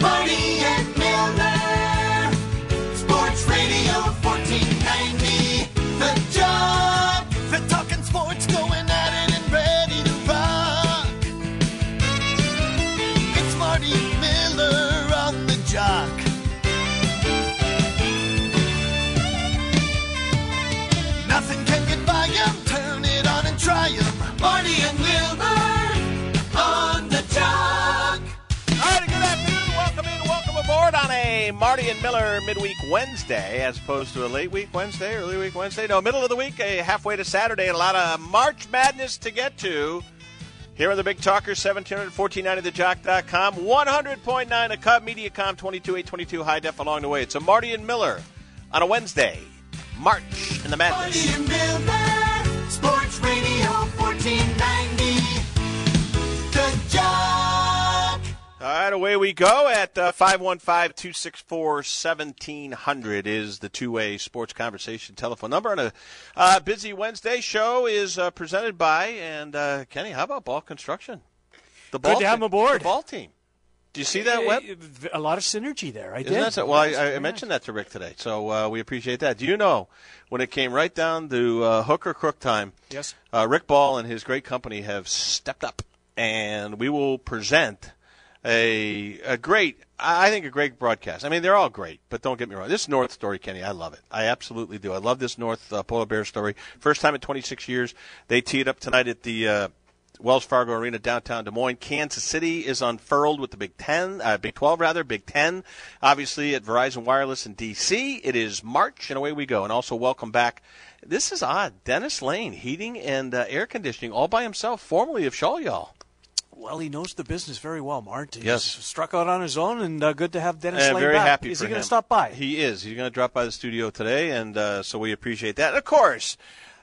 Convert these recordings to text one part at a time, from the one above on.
Marty Marty and Miller midweek Wednesday, as opposed to a late week Wednesday, early week Wednesday. No, middle of the week, a halfway to Saturday, and a lot of March Madness to get to. Here are the Big Talkers, 1700, 1490, thejock.com, 100.9, a Cub, Mediacom, 22, 822, high def along the way. It's a Marty and Miller on a Wednesday, March in the Madness. Marty and Miller, Sports Radio 1490. All right, away we go at uh, 515 264 1700 is the two way sports conversation telephone number. And a uh, busy Wednesday show is uh, presented by, and uh, Kenny, how about ball construction? The ball to have team- him aboard. The ball team. Do you see that, Webb? A lot of synergy there. I Isn't did. so? Well, I, I mentioned that to Rick today, so uh, we appreciate that. Do you know when it came right down to uh, hook or crook time? Yes. Uh, Rick Ball and his great company have stepped up, and we will present a a great, I think, a great broadcast. I mean, they're all great, but don't get me wrong. This North story, Kenny, I love it. I absolutely do. I love this North uh, polar bear story. First time in 26 years. They teed up tonight at the. Uh, Wells Fargo Arena, downtown Des Moines. Kansas City is unfurled with the Big Ten, uh, Big 12 rather, Big Ten. Obviously at Verizon Wireless in D.C. It is March, and away we go. And also welcome back. This is odd. Dennis Lane, heating and uh, air conditioning, all by himself, formerly of Shaw Y'all. Well, he knows the business very well, Mart. He's Yes. struck out on his own, and uh, good to have Dennis And Lane very back. happy Is he going to stop by? He is. He's going to drop by the studio today, and uh, so we appreciate that. And of course,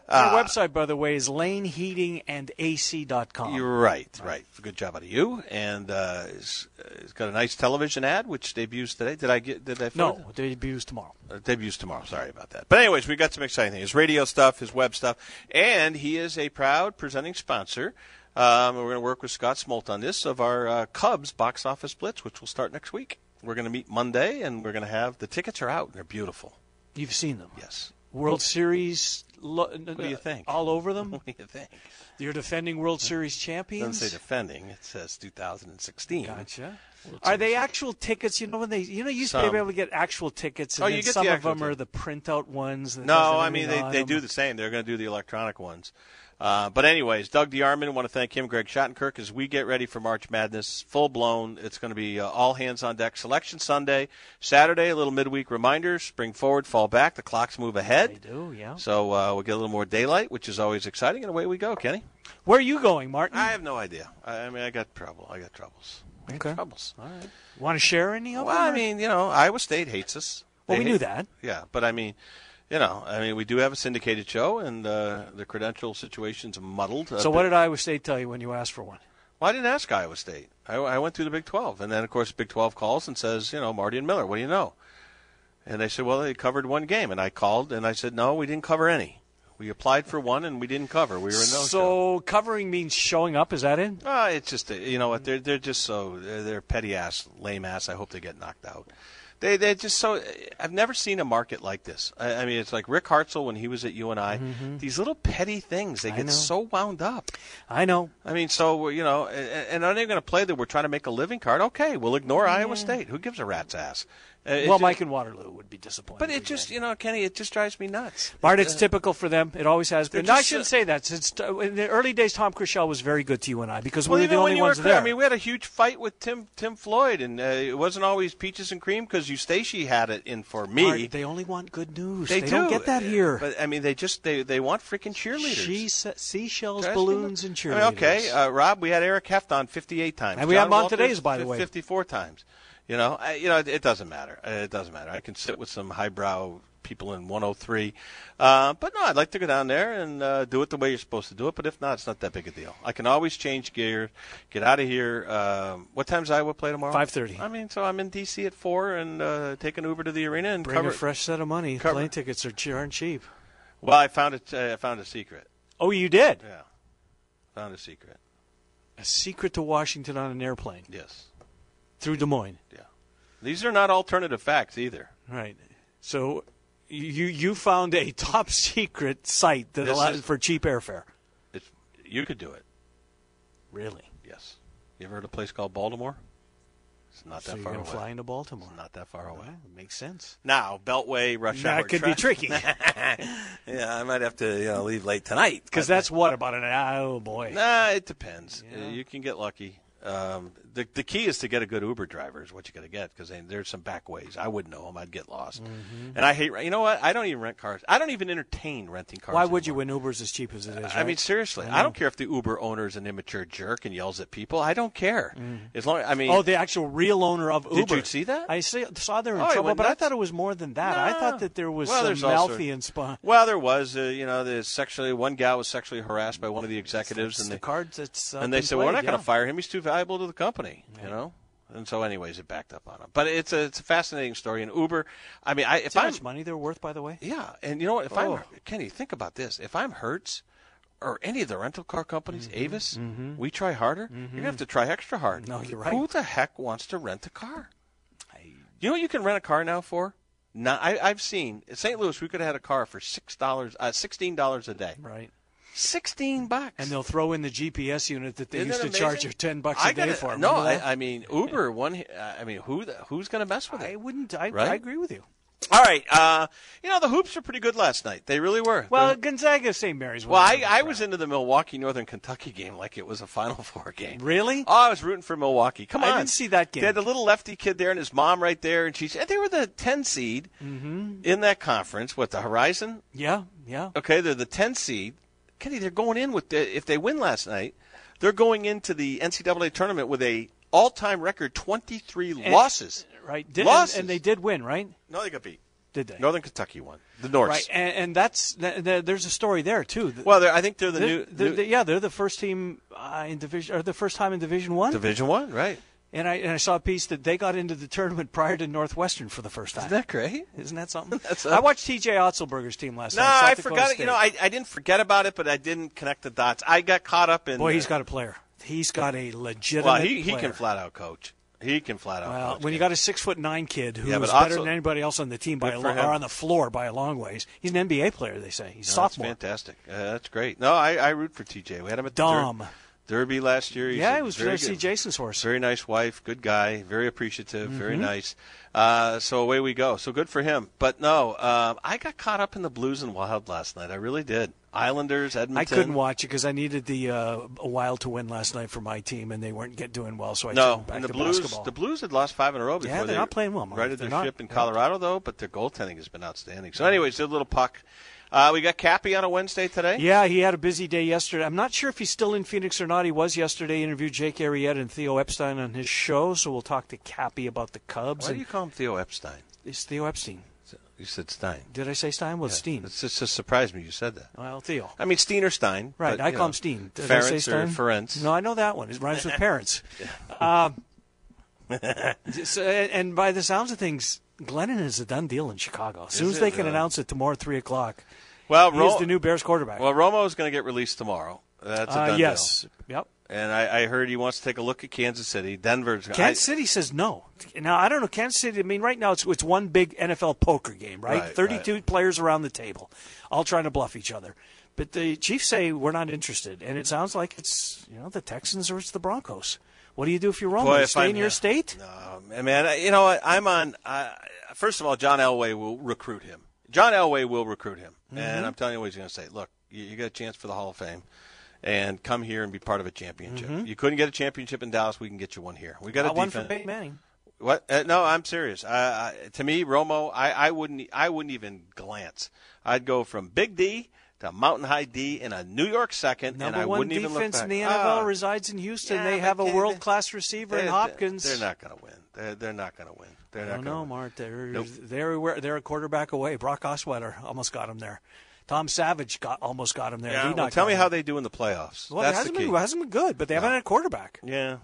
Our uh, website, by the way, is laneheatingandac.com. You're right, right. Good job out of you. And uh, he's, uh, he's got a nice television ad which debuts today. Did I get? Did I? No, debuts tomorrow. Uh, debuts tomorrow. Sorry about that. But anyways, we got some exciting things. His radio stuff, his web stuff, and he is a proud presenting sponsor. Um, we're going to work with Scott Smolt on this of our uh, Cubs box office blitz, which will start next week. We're going to meet Monday, and we're going to have the tickets are out. and They're beautiful. You've seen them. Yes. World Series. Lo- What do you think? All over them. What do you think? You're defending World Series champions. doesn't say defending. It says 2016. Gotcha. Are they actual tickets? You know when they, you know, you used to be able to get actual tickets, and Oh, then you get some the of them are the printout ones. that No, I mean they, they them. do the same. They're going to do the electronic ones. Uh, but anyways, Doug DeArmond, want to thank him, Greg Schottenkirk, as we get ready for March Madness, full blown. It's going to be uh, all hands on deck. Selection Sunday, Saturday, a little midweek reminder: spring forward, fall back. The clocks move ahead. They do, yeah. So uh, we'll get a little more daylight, which is always exciting, and away we go, Kenny. Where are you going, Martin? I have no idea. I, I mean, I got trouble. I got troubles. I got Okay. troubles. All right. Want to share any of Well, them? I mean, you know, Iowa State hates us. Well, They we knew that. Yeah, but I mean, you know, I mean, we do have a syndicated show, and uh, the credential situation's muddled. Uh, So what did Iowa State tell you when you asked for one? Well, I didn't ask Iowa State. I, I went through the Big 12, and then of course Big 12 calls and says, you know, Marty and Miller, what do you know? And they said, well, they covered one game, and I called and I said, no, we didn't cover any. We applied for one and we didn't cover. We were in no show. So covering means showing up. Is that it? Ah, it's just uh, you know what they're they're just so they're, they're petty ass, lame ass. I hope they get knocked out. They they're just so. I've never seen a market like this. I, I mean, it's like Rick Hartzell when he was at UNI. These little petty things they Mm-hmm. I get know. so wound up. I know. I mean, so you know, and, and are they going to play that we're trying to make a living card? Okay, we'll ignore Iowa State. Who gives a rat's ass? Uh, Well, just- Mike and Waterloo would be disappointed. But it just you know, Kenny, it just drives me nuts. Bart, it's typical for them. It always has been. No, I shouldn't uh, say that. Since in the early days, Tom Kroeschell was very good to you and I because Well, we were the only you were ones clear, there. I mean, we had a huge fight with Tim Tim Floyd, and uh, it wasn't always peaches and cream because Stacy had it in for me. They only want good news. They, They, do don't get that here. But I mean, they just they they want freaking cheerleaders. She, seashells, Trust balloons, and I cheerleaders. mean, okay, uh, Rob, we had Eric Heft on 58 times. And we John have him on Walters, today's, by the way. 54 times. You know, I, you know, it, it doesn't matter. It doesn't matter. I can sit with some highbrow people in 103, uh, but no, I'd like to go down there and uh, do it the way you're supposed to do it. But if not, it's not that big a deal. I can always change gear, get out of here. Um, what time's Iowa play tomorrow? 5:30. I mean, so I'm in DC at four and uh, take an Uber to the arena and Bring cover. a fresh set of money. cover- Plane tickets are darn cheap. well, I found it. Uh, I found a secret. Oh, you did? Yeah, found a secret. A secret to Washington on an airplane Yes. Through Des Moines. Yeah. These are not alternative facts either. Right. So you you found a top secret site that This allows is- for cheap airfare. It's, you could do it. Really? Yes. You ever heard of a place called Baltimore? It's not So that far away. to fly into Baltimore? Not that far away. Well, makes sense. Now, Beltway rush hour. That could be tricky yeah, I might have to you know, leave late tonight. because that's what about an oh boy. Nah, it depends. Yeah. You can get lucky. Um, the the key is to get a good Uber driver is what you got to get because there's some back ways. I wouldn't know them. I'd get lost. Mm-hmm. And I hate. You know what? I don't even rent cars. I don't even entertain renting cars. Why would you anymore. when Uber's as cheap as it is? I mean, right? seriously, I I, don't care if the Uber owner is an immature jerk and yells at people. I don't care. As long, I mean, Oh, the actual real owner of Uber. Did you see that? I see, saw they're in Oh, trouble, but I thought it was more than that. I thought that there was Well, some Malthian spot. well, there was, uh, you know, the sexually one gal was sexually harassed by one of the executives, It's and the they, cards that's uh, and they said, "We're not played, going to fire him. He's too valuable to the company," you know. And so, anyways, it backed up on him. But it's a it's a fascinating story. And Uber, I mean, I, if how I'm much money they're worth, by the way? yeah, and you know what? If Oh. I'm Kenny, think about this. If I'm Hertz or any of the rental car companies, Mm-hmm. Avis, we try harder. You're gonna have to try extra hard. No, you're right. Who the heck wants to rent a car? You know what you can rent a car now for? Now, I, I've seen St. Louis. We could have had a car for six dollars, uh, sixteen dollars a day. Right. Sixteen bucks. And they'll throw in the GPS unit that they Isn't used that to charge you ten bucks a I day gotta- for. No, I, I mean Uber. One. I mean, who the, who's going to mess with it? I wouldn't. I, Right? I agree with you. All right. Uh, you know the hoops were pretty good last night. They really were. Well, They're- Gonzaga, St. Mary's. well, I, wasn't I was into the Milwaukee Northern Kentucky game like it was a Final Four game. Really? Oh, I was rooting for Milwaukee. Come on, I didn't see that game. They had the little lefty kid there and his mom right there, and she's they were the 10 seed Mm-hmm. in that conference. What the Horizon? Yeah, yeah. Okay, they're the 10 seed. Kenny, they're going in with the, if they win last night, they're going into the NCAA tournament with a all-time record 23 losses. Right. Did, Losses. And, and they did win, right? No, they got beat. Did they? Northern Kentucky won. The Norse. Right. And, and that's th- th- there's a story there too. Well, I think they're the they're- new, they're- new yeah, they're the first team uh, in division, or the first time in Division One. Division One, right? And I and I saw a piece that they got into the tournament prior to Northwestern for the first time. Isn't that great? Isn't that something? That's I watched T.J. Otzelberger's team last No, night. South I forgot it. You know, I, I didn't forget about it, but I didn't connect the dots. I got caught up in. boy, he's uh, got a player. He's got a legitimate. Well, he, he player. can flat out coach. He can flat out. Well, coach. when you got a six foot nine kid who Yeah, is better than anybody else on the team by a long, or on the floor by a long ways, he's an NBA player. They say he's No, that's sophomore. fantastic. Uh, that's great. No, I, I root for TJ. We had him at the Dom. Der- Derby last year. He's Yeah, a it was very to see Jason's horse. Very nice wife, good guy, very appreciative, very Mm-hmm. nice. Uh, so away we go. So good for him. But no, um, I got caught up in the Blues and Wild last night. I really did. Islanders, Edmonton. I couldn't watch it because I needed the uh, a Wild to win last night for my team, and they weren't get doing well. So I No, back and the Blues, basketball. the Blues had lost five in a row before Yeah, they're they not playing well, righted They're their not. ship in. Colorado, though. But their goaltending has been outstanding. So, anyways, their little puck. Uh, we got Cappy on a Wednesday today. Yeah, he had a busy day yesterday. I'm not sure if he's still in Phoenix or not. He was yesterday. Interviewed Jake Arrieta and Theo Epstein on his show, so we'll talk to Cappy about the Cubs. Why do you call him Theo Epstein? it's Theo Epstein. You said Stein. Did I say Stein? Well, Steen. It's just, just surprised me you said that. Well, Theo. I mean, Steen or Stein. Right, but, I call know, him Steen. Did I say Ferenc Stein? or Ferenc. No, I know that one. It rhymes with parents. um, so, and by the sounds of things, Glennon is a done deal in Chicago. As soon as they can really? announce it tomorrow at 3 o'clock, Well, he Ro- is the new Bears quarterback. well, Romo is going to get released tomorrow. That's a uh, done yes. Yep. And I, I heard he wants to take a look at Kansas City. Denver's. Kansas City says no. Now I don't know. Kansas City. I mean, right now it's it's one big NFL poker game, right? Right, Thirty-two players around the table, all trying to bluff each other. But the Chiefs say we're not interested, and it sounds like it's you know the Texans or it's the Broncos. What do you do if you're Romo? Boy, You stay I'm- in your state? No, man, you know what? I'm on. Uh, first of all, John Elway will recruit him. John Elway will recruit him, Mm-hmm. and I'm telling you what he's going to say. Look, you, you got a chance for the Hall of Fame, and come here and be part of a championship. You couldn't get a championship in Dallas. We can get you one here. We got a one for. Peyton Manning. What? Uh, no, I'm serious. Uh, I, to me, Romo, I, I wouldn't. I wouldn't even glance. I'd go from Big D to Mountain High D in a New York second, Number and I one wouldn't even look defense back. in the NFL Ah, resides in Houston. yeah, they have a world class receiver in Hopkins. They're not going to win. They're, they're not going to win. They're I not don't going to know. Mart. They're Nope. they're they're a quarterback away. Brock Osweiler almost got him there. Tom Savage got almost got him there. Yeah, He well, tell me out. how they do in the playoffs. Well, it That's hasn't the key. been it hasn't been good, but they haven't had a quarterback. Yeah.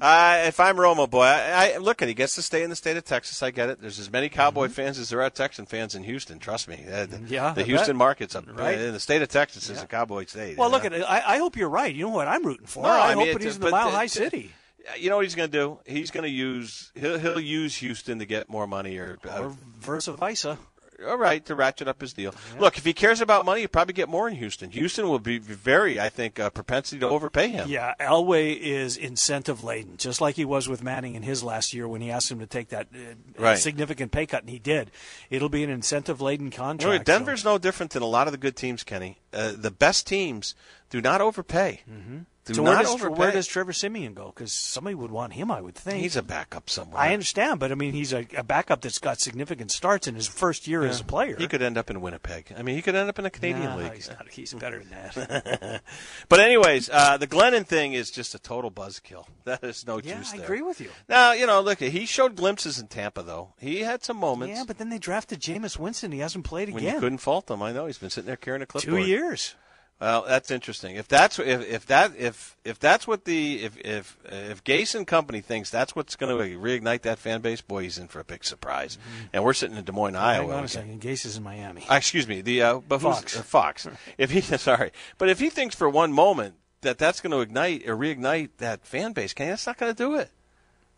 Uh, if I'm Romo, boy, I, I look at he gets to stay in the state of Texas. I get it. There's as many Cowboy fans as there are Texan fans in Houston. Trust me. Uh, the, Mm-hmm. Yeah, the I Houston bet. market's up. Right. In the state of Texas is a Cowboy state. Well, look know? at it. I, I hope you're right. You know what I'm rooting for? No, I, I mean, hope it's- he's in the Mile High City. You know what he's going to do? He's going to use he'll he'll use Houston to get more money or. Uh, Or versa versa. All right, to ratchet up his deal. Look, if he cares about money, he'll probably get more in Houston. Houston will be very, I think, uh, propensity to overpay him. Yeah, Elway is incentive laden, just like he was with Manning in his last year when he asked him to take that uh, Right. significant pay cut, and he did. It'll be an incentive laden contract. Look, so- Denver's no different than a lot of the good teams, Kenny. Uh, the best teams do not overpay. Mm-hmm. Do So where does, where does Trevor Siemian go? Because somebody would want him, I would think. He's a backup somewhere. I understand, but I mean, he's a, a backup that's got significant starts in his first year as a player. He could end up in Winnipeg. I mean, he could end up in a Canadian Nah, league. He's, not, he's better than that. But anyways, uh, the Glennon thing is just a total buzzkill. That is no yeah, juice I agree with you. Now, you know, look, he showed glimpses in Tampa, though. He had some moments Yeah, but then they drafted Jameis Winston. He hasn't played when again. you couldn't fault him. I know he's been sitting there carrying a clipboard. Two years. Well, that's interesting. If that's if, if that if if that's what the if if if Gase and company thinks that's what's going to reignite that fan base, boy, he's in for a big surprise. And we're sitting in Des Moines, Iowa. Mm-hmm. Hang on a second. Gase is in Miami. Uh, excuse me, the uh, but Fox. uh, Fox. if he sorry, but if he thinks for one moment that that's going to ignite or reignite that fan base, Kenny, that's not going to do it.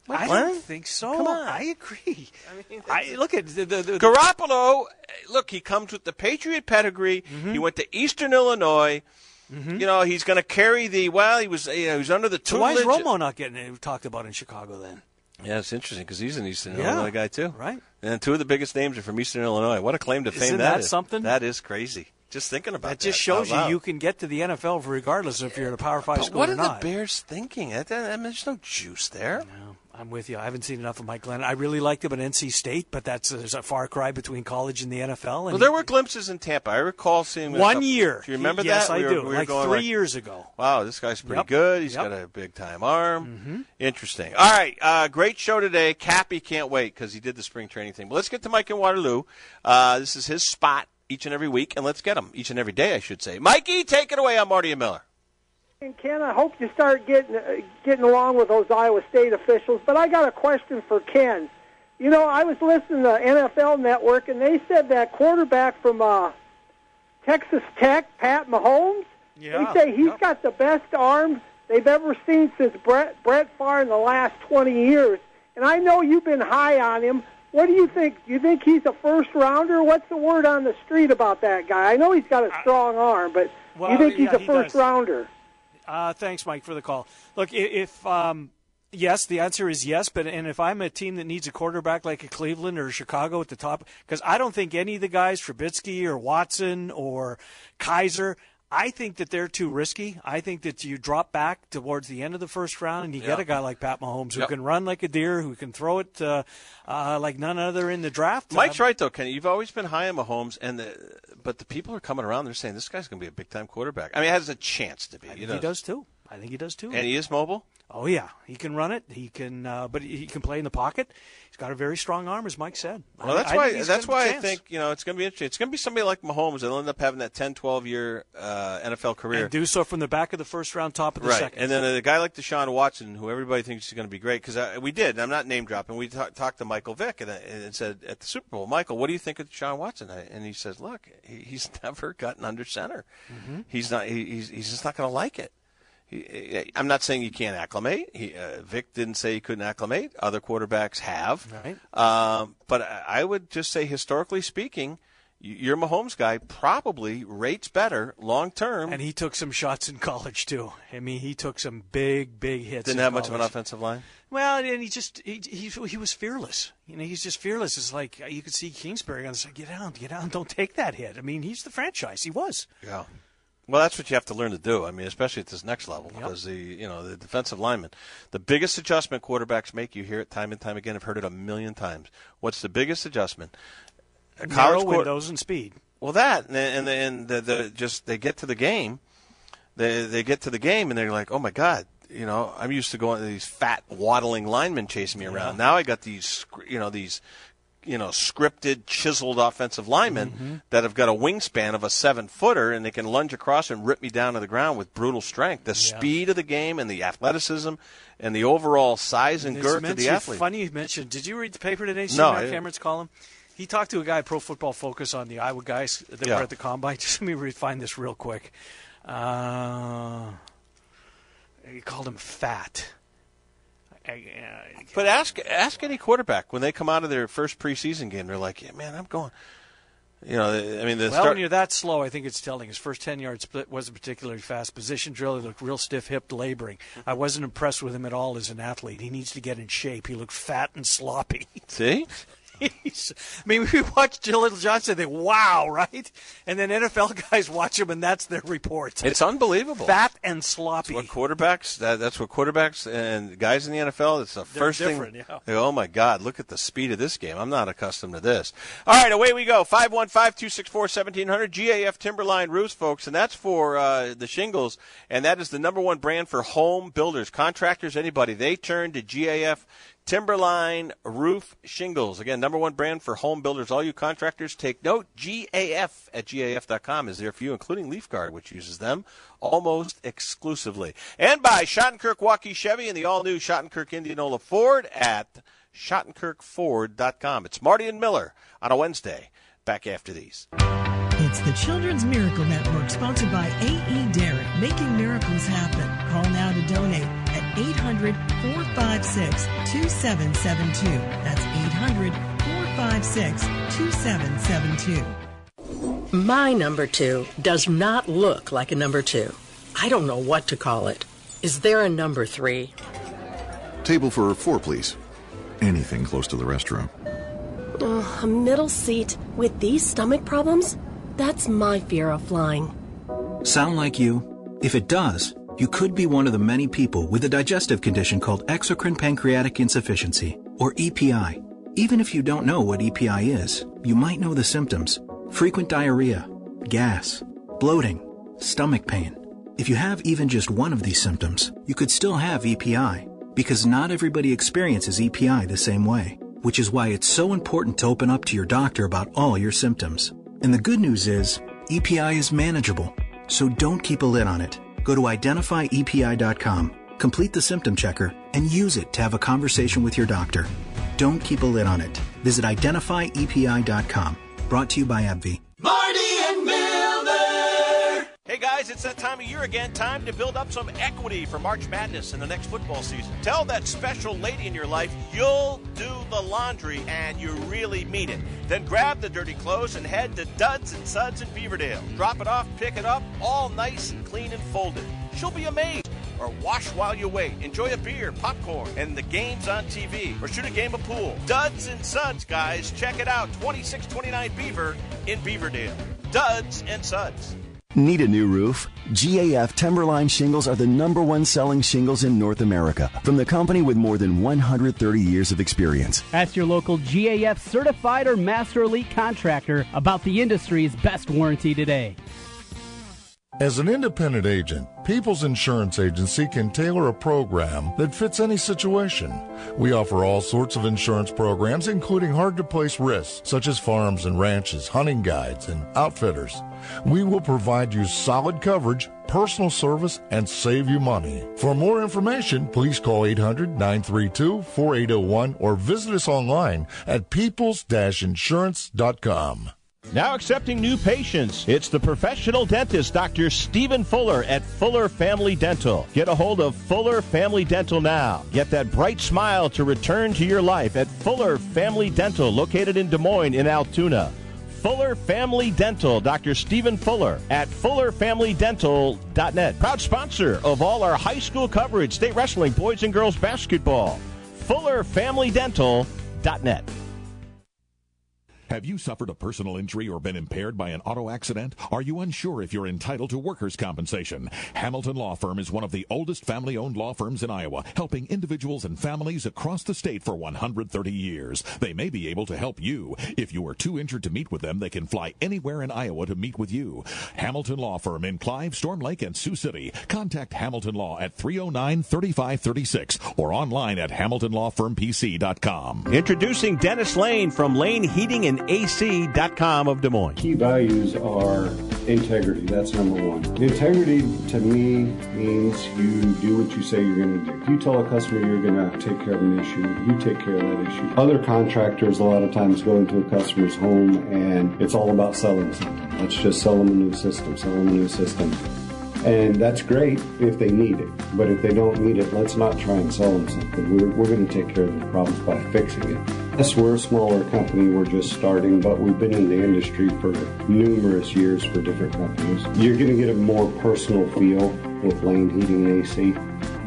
I Glenn? don't think so. Come on. I agree. I mean, look at the, the, the, Garoppolo, look, he comes with the Patriot pedigree. Mm-hmm. He went to Eastern Illinois. You know, he's going to carry the well. He was, you know, he was under the So why is Romo not getting talked about in Chicago then? Yeah, it's interesting because he's an Eastern Yeah, Illinois guy too, right. And two of the biggest names are from Eastern Illinois. What a claim to fame Isn't that that is. something? That is crazy. Just thinking about That that. just shows you you can get to the NFL regardless if you're in a Power Five But school what or are not. the Bears thinking? That- that- I mean, there's no juice there. No, I'm with you. I haven't seen enough of Mike Glennon. I really liked him at NC State, but that's there's a far cry between college and the NFL. And Well, there were glimpses in Tampa. I recall seeing him one couple- year. Do you remember He- that? Yes, I were- do. we like three like, years ago. Wow, this guy's pretty Yep. good. He's Yep. got a big time arm. Interesting. All right, uh, great show today. Cappy can't wait because he did the spring training thing. But let's get to Mike in Waterloo. Uh, this is his spot each and every week, and let's get him each and every day, I should say. Mikey, take it away. I'm Marty and Miller. And Ken, I hope you start getting uh, getting along with those Iowa State officials. But I got a question for Ken. You know, I was listening to NFL Network, and they said that quarterback from uh, Texas Tech, Pat Mahomes. Yeah, They say he's yep. got the best arm they've ever seen since Brett Brett Favre in the last 20 years. And I know you've been high on him. What do you think? Do you think he's a first rounder? What's the word on the street about that guy? I know he's got a strong arm, but well, you think he's yeah, a first does. rounder? Uh, thanks, Mike, for the call. Look, if um, yes, the answer is yes. But and if I'm a team that needs a quarterback like a Cleveland or Chicago at the top, because I don't think any of the guys, Trubisky or Watson or Kizer. I think that they're too risky. I think that you drop back towards the end of the first round and you get a guy like Pat Mahomes who Yep. can run like a deer, who can throw it uh, uh, like none other in the draft. Mike's Uh, right though, Kenny. You've always been high on Mahomes, and the, but the people are coming around. They're saying this guy's going to be a big time quarterback. I mean, has a chance to be. I know. he does too. I think he does too. and he is mobile. Oh yeah, he can run it. He can, uh, but he can play in the pocket. He's got a very strong arm, as Mike said. Well, that's I why. he's That's why I think you know it's going to be interesting. It's going to be somebody like Mahomes that'll end up having that 10, 12 year uh, NFL career. and do so from the back of the first round, top of the right, second. and then a guy like Deshaun Watson, who everybody thinks is going to be great, because we did. I'm not name dropping. We ta- talked to Michael Vick and, and said at the Super Bowl, Michael, what do you think of Deshaun Watson? And he says, look, he's never gotten under center. Mm-hmm. He's not. He, he's he's just not going to like it. I'm not saying you can't acclimate. He, uh, Vick didn't say he couldn't acclimate. Other quarterbacks have. Right. Um, but I would just say, historically speaking, your Mahomes guy probably rates better long term. And he took some shots in college too. I mean, he took some big, big hits. didn't have much of an offensive line. Well, and he just he, he he was fearless. You know, he's just fearless. It's like you could see Kingsbury on the side. Get down, get down. Don't take that hit. I mean, he's the franchise. He was. Yeah. Well, that's what you have to learn to do. I mean, especially at this next level, because the you know the defensive lineman, the biggest adjustment quarterbacks make. You hear it time and time again. I've heard it a million times. What's the biggest adjustment? A Narrow windows and speed. Well, that and and and the, the just they get to the game, they they get to the game and they're like, oh my god, you know, I'm used to going to these fat waddling linemen chasing me around. Now I got these, you know, these, you know, scripted, chiseled offensive linemen Mm-hmm. that have got a wingspan of a seven footer and they can lunge across and rip me down to the ground with brutal strength. The speed of the game and the athleticism and the overall size and It's girth of the athlete. Funny you mentioned. Did you read the paper today? See No, Matt. Cameron's column. He talked to a guy, Pro Football Focus, on the Iowa guys that Yeah. were at the combine. Just let me re- find this real quick. Uh, he called him fat. But ask ask any quarterback when they come out of their first preseason game, they're like, yeah, man, I'm going. You know, I mean, the well, start, when you're that slow, I think it's telling. His first 10 yard split wasn't particularly fast. Position drill, he looked real stiff hipped, laboring. I mm-hmm. wasn't impressed with him at all as an athlete. He needs to get in shape. He looked fat and sloppy. see. I mean, we watch Jaleel Johnson and think, wow, right? And then NFL guys watch him, and that's their report. It's unbelievable. fat and sloppy. what quarterbacks that, that's what quarterbacks and guys in the NFL it's the They're first thing yeah. they go, oh my god look at the speed of this game I'm not accustomed to this all right away we go 515-264-1700 GAF Timberline roofs folks and that's for uh, the shingles and that is the number one brand for home builders contractors anybody they turn to GAF Timberline Roof Shingles. Again, number one brand for home builders. All you contractors, take note. GAF at GAF.com is there for you, including Leaf Guard, which uses them almost exclusively. And by Schottenkirk Waukee Chevy and the all new Schottenkirk Indianola Ford at SchottenkirkFord.com. It's Marty and Miller on a Wednesday. Back after these. It's the Children's Miracle Network, sponsored by A.E. Derrick, making miracles happen. Call now to donate at 800 456 2772. That's 800 456 2772. My number two does not look like a number two. I don't know what to call it. Is there a number three? Table for four, please. Anything close to the restroom. A middle seat with these stomach problems? That's my fear of flying. Sound like you? If it does, you could be one of the many people with a digestive condition called exocrine pancreatic insufficiency, or EPI. Even if you don't know what EPI is, you might know the symptoms frequent diarrhea, gas, bloating, stomach pain. If you have even just one of these symptoms, you could still have EPI, because not everybody experiences EPI the same way, which is why it's so important to open up to your doctor about all your symptoms. And the good news is, EPI is manageable, so don't keep a lid on it. Go to identifyepi.com, complete the symptom checker, and use it to have a conversation with your doctor. Don't keep a lid on it. Visit identifyepi.com. Brought to you by AbbVie. Marty and. Hey guys, it's that time of year again. Time to build up some equity for March Madness in the next football season. Tell that special lady in your life you'll do the laundry and you really mean it. Then grab the dirty clothes and head to Duds and Suds in Beaverdale. Drop it off, pick it up, all nice and clean and folded. She'll be amazed. Or wash while you wait. Enjoy a beer, popcorn, and the games on TV. Or shoot a game of pool. Duds and Suds, guys. Check it out. 2629 Beaver in Beaverdale. Duds and Suds. Need a new roof? GAF Timberline shingles are the number one selling shingles in North America from the company with more than 130 years of experience. Ask your local GAF certified or master elite contractor about the industry's best warranty today. As an independent agent, People's Insurance Agency can tailor a program that fits any situation. We offer all sorts of insurance programs, including hard to place risks, such as farms and ranches, hunting guides, and outfitters. We will provide you solid coverage, personal service, and save you money. For more information, please call 800 932 4801 or visit us online at peoples insurance.com. Now accepting new patients. It's the professional dentist, Dr. Stephen Fuller at Fuller Family Dental. Get a hold of Fuller Family Dental now. Get that bright smile to return to your life at Fuller Family Dental, located in Des Moines in Altoona. Fuller Family Dental, Dr. Stephen Fuller at FullerFamilyDental.net. Proud sponsor of all our high school coverage, state wrestling, boys and girls basketball. FullerFamilyDental.net. Have you suffered a personal injury or been impaired by an auto accident? Are you unsure if you're entitled to workers' compensation? Hamilton Law Firm is one of the oldest family owned law firms in Iowa, helping individuals and families across the state for 130 years. They may be able to help you. If you are too injured to meet with them, they can fly anywhere in Iowa to meet with you. Hamilton Law Firm in Clive, Storm Lake, and Sioux City. Contact Hamilton Law at 309 3536 or online at hamiltonlawfirmpc.com. Introducing Dennis Lane from Lane Heating and AC.com of Des Moines. Key values are integrity. That's number one. Integrity to me means you do what you say you're going to do. If you tell a customer you're going to take care of an issue, you take care of that issue. Other contractors a lot of times go into a customer's home and it's all about selling something. Let's just sell them a new system, sell them a new system. And that's great if they need it. But if they don't need it, let's not try and sell them something. We're, we're going to take care of the problems by fixing it. Yes, we're a smaller company. We're just starting, but we've been in the industry for numerous years for different companies. You're going to get a more personal feel with Lane Heating and AC.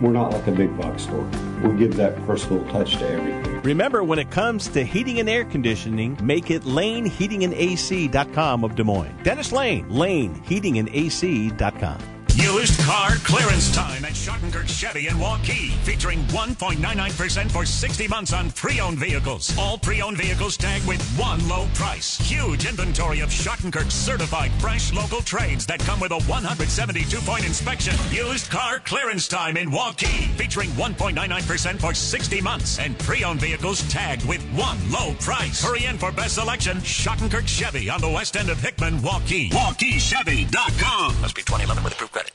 We're not like a big box store. We give that personal touch to everything. Remember, when it comes to heating and air conditioning, make it laneheatingandac.com of Des Moines. Dennis Lane, laneheatingandac.com. Used car clearance time at Schottenkirk Chevy in Waukee, featuring 1.99% for 60 months on pre-owned vehicles. All pre-owned vehicles tagged with one low price. Huge inventory of Schottenkirk certified fresh local trades that come with a 172-point inspection. Used car clearance time in Waukee, featuring 1.99% for 60 months and pre-owned vehicles tagged with one low price. Hurry in for best selection. Schottenkirk Chevy on the west end of Hickman, Waukee. WaukeeChevy.com. Must be 2011 with approved credit.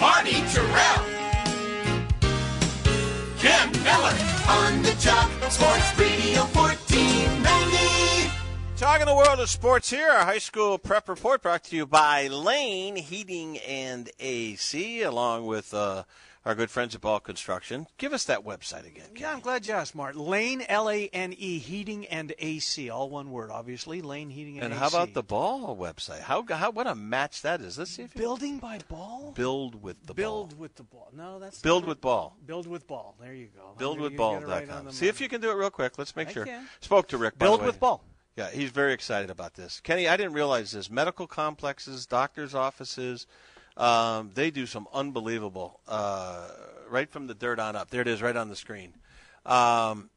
Marty Tirrell. Ken Miller on the job. Sports Radio 1490. Talking the world of sports here, our high school prep report brought to you by Lane Heating and AC, along with uh, our good friends at Ball Construction. Give us that website again. Yeah, I'm glad you asked, Martin. Lane, L A N E, Heating and AC, all one word, obviously. Lane Heating and, And AC. And how about the Ball website? How, how what a match that is. Let's see if you building by Ball. build with the Build ball. with the ball. No, that's Build with it. ball. Build with ball. There you go. You're gonna get right on Buildwithball.com. the See if you can do it real quick. Let's make I sure. can. Spoke to Rick. by the Build with ball. Yeah, he's very excited about this. Kenny, I didn't realize this. Medical complexes, doctors' offices, um, they do some unbelievable, uh, right from the dirt on up. There it is, right on the screen. Um,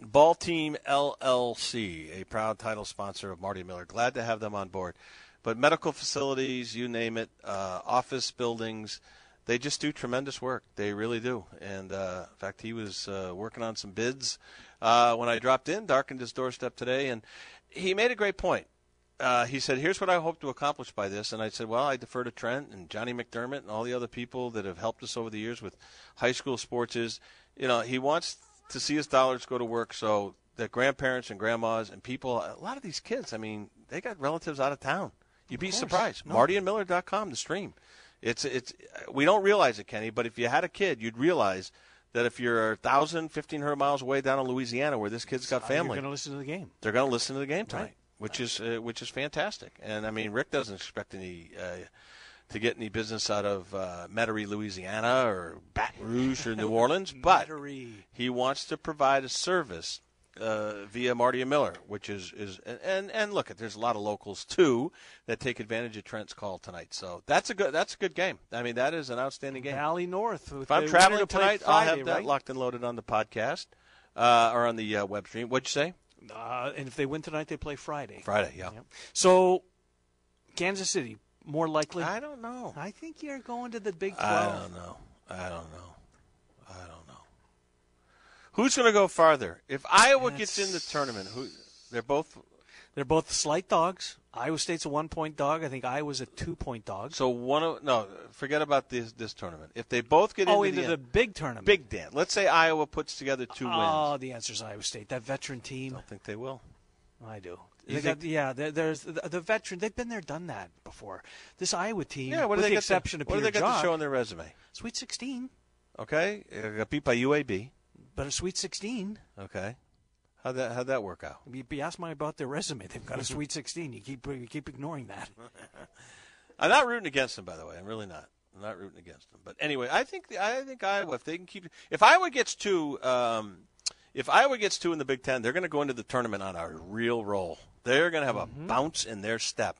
Ball Team LLC, a proud title sponsor of Marty Miller. Glad to have them on board. But medical facilities, you name it, uh, office buildings, they just do tremendous work. They really do. And uh, in fact, he was uh, working on some bids uh, when I dropped in, darkened his doorstep today, and he made a great point. Uh, he said, "Here's what I hope to accomplish by this," and I said, "Well, I defer to Trent and Johnny McDermott and all the other people that have helped us over the years with high school sports. Is you know he wants to see his dollars go to work so that grandparents and grandmas and people, a lot of these kids, I mean, they got relatives out of town. You'd be course. surprised. No. MartyandMiller.com, the stream. It's it's we don't realize it, Kenny, but if you had a kid, you'd realize that if you're 1,000, 1,500 miles away down in Louisiana where this kid's got family, You're going to listen to the game. they're going to listen to the game tonight, Right. Which is uh, which is fantastic. And I mean, Rick doesn't expect any uh, to get any business out of uh, Metairie, Louisiana, or Baton Rouge or New Orleans, but he wants to provide a service uh, via Marty and Miller, which is is and, and look, there's a lot of locals too that take advantage of Trent's call tonight. So that's a good that's a good game. I mean, that is an outstanding game. Valley North. If I'm traveling wanted to play tonight, I'll have that right? locked and loaded on the podcast uh, or on the uh, web stream. What'd you say? Uh, and if they win tonight, they play Friday. Friday, yeah. So, Kansas City, more likely. I don't know. I think you're going to the Big Twelve. I don't know. I don't know. I don't know. Who's going to go farther? If Iowa gets in the tournament, who they're both They're both slight dogs. Iowa State's a one-point dog. I think Iowa's a two-point dog. so one of no, forget about this this tournament. If they both get oh, into, into the, the big tournament. Big Dan. Let's say Iowa puts together two Oh, wins. Oh, the answer's Iowa State. That veteran team. I think they will. I do. Got, yeah, there- there's the, the veteran. They've been there, done that before. This Iowa team, Yeah, what with they the exception to, of What do they got to show on their resume? Sweet 16, Okay, got beat by UAB. but a Sweet 16. Okay, how'd that how'd that work out? You, you ask me about their resume. They've got a Sweet 16. You keep you keep ignoring that. I'm not rooting against them, by the way. I'm really not. I'm not rooting against them. But anyway, I think the, I think Iowa, if they can keep, if Iowa gets to, um, if Iowa gets two in the Big Ten, they're going to go into the tournament on a real roll. They're going to have a bounce in their step.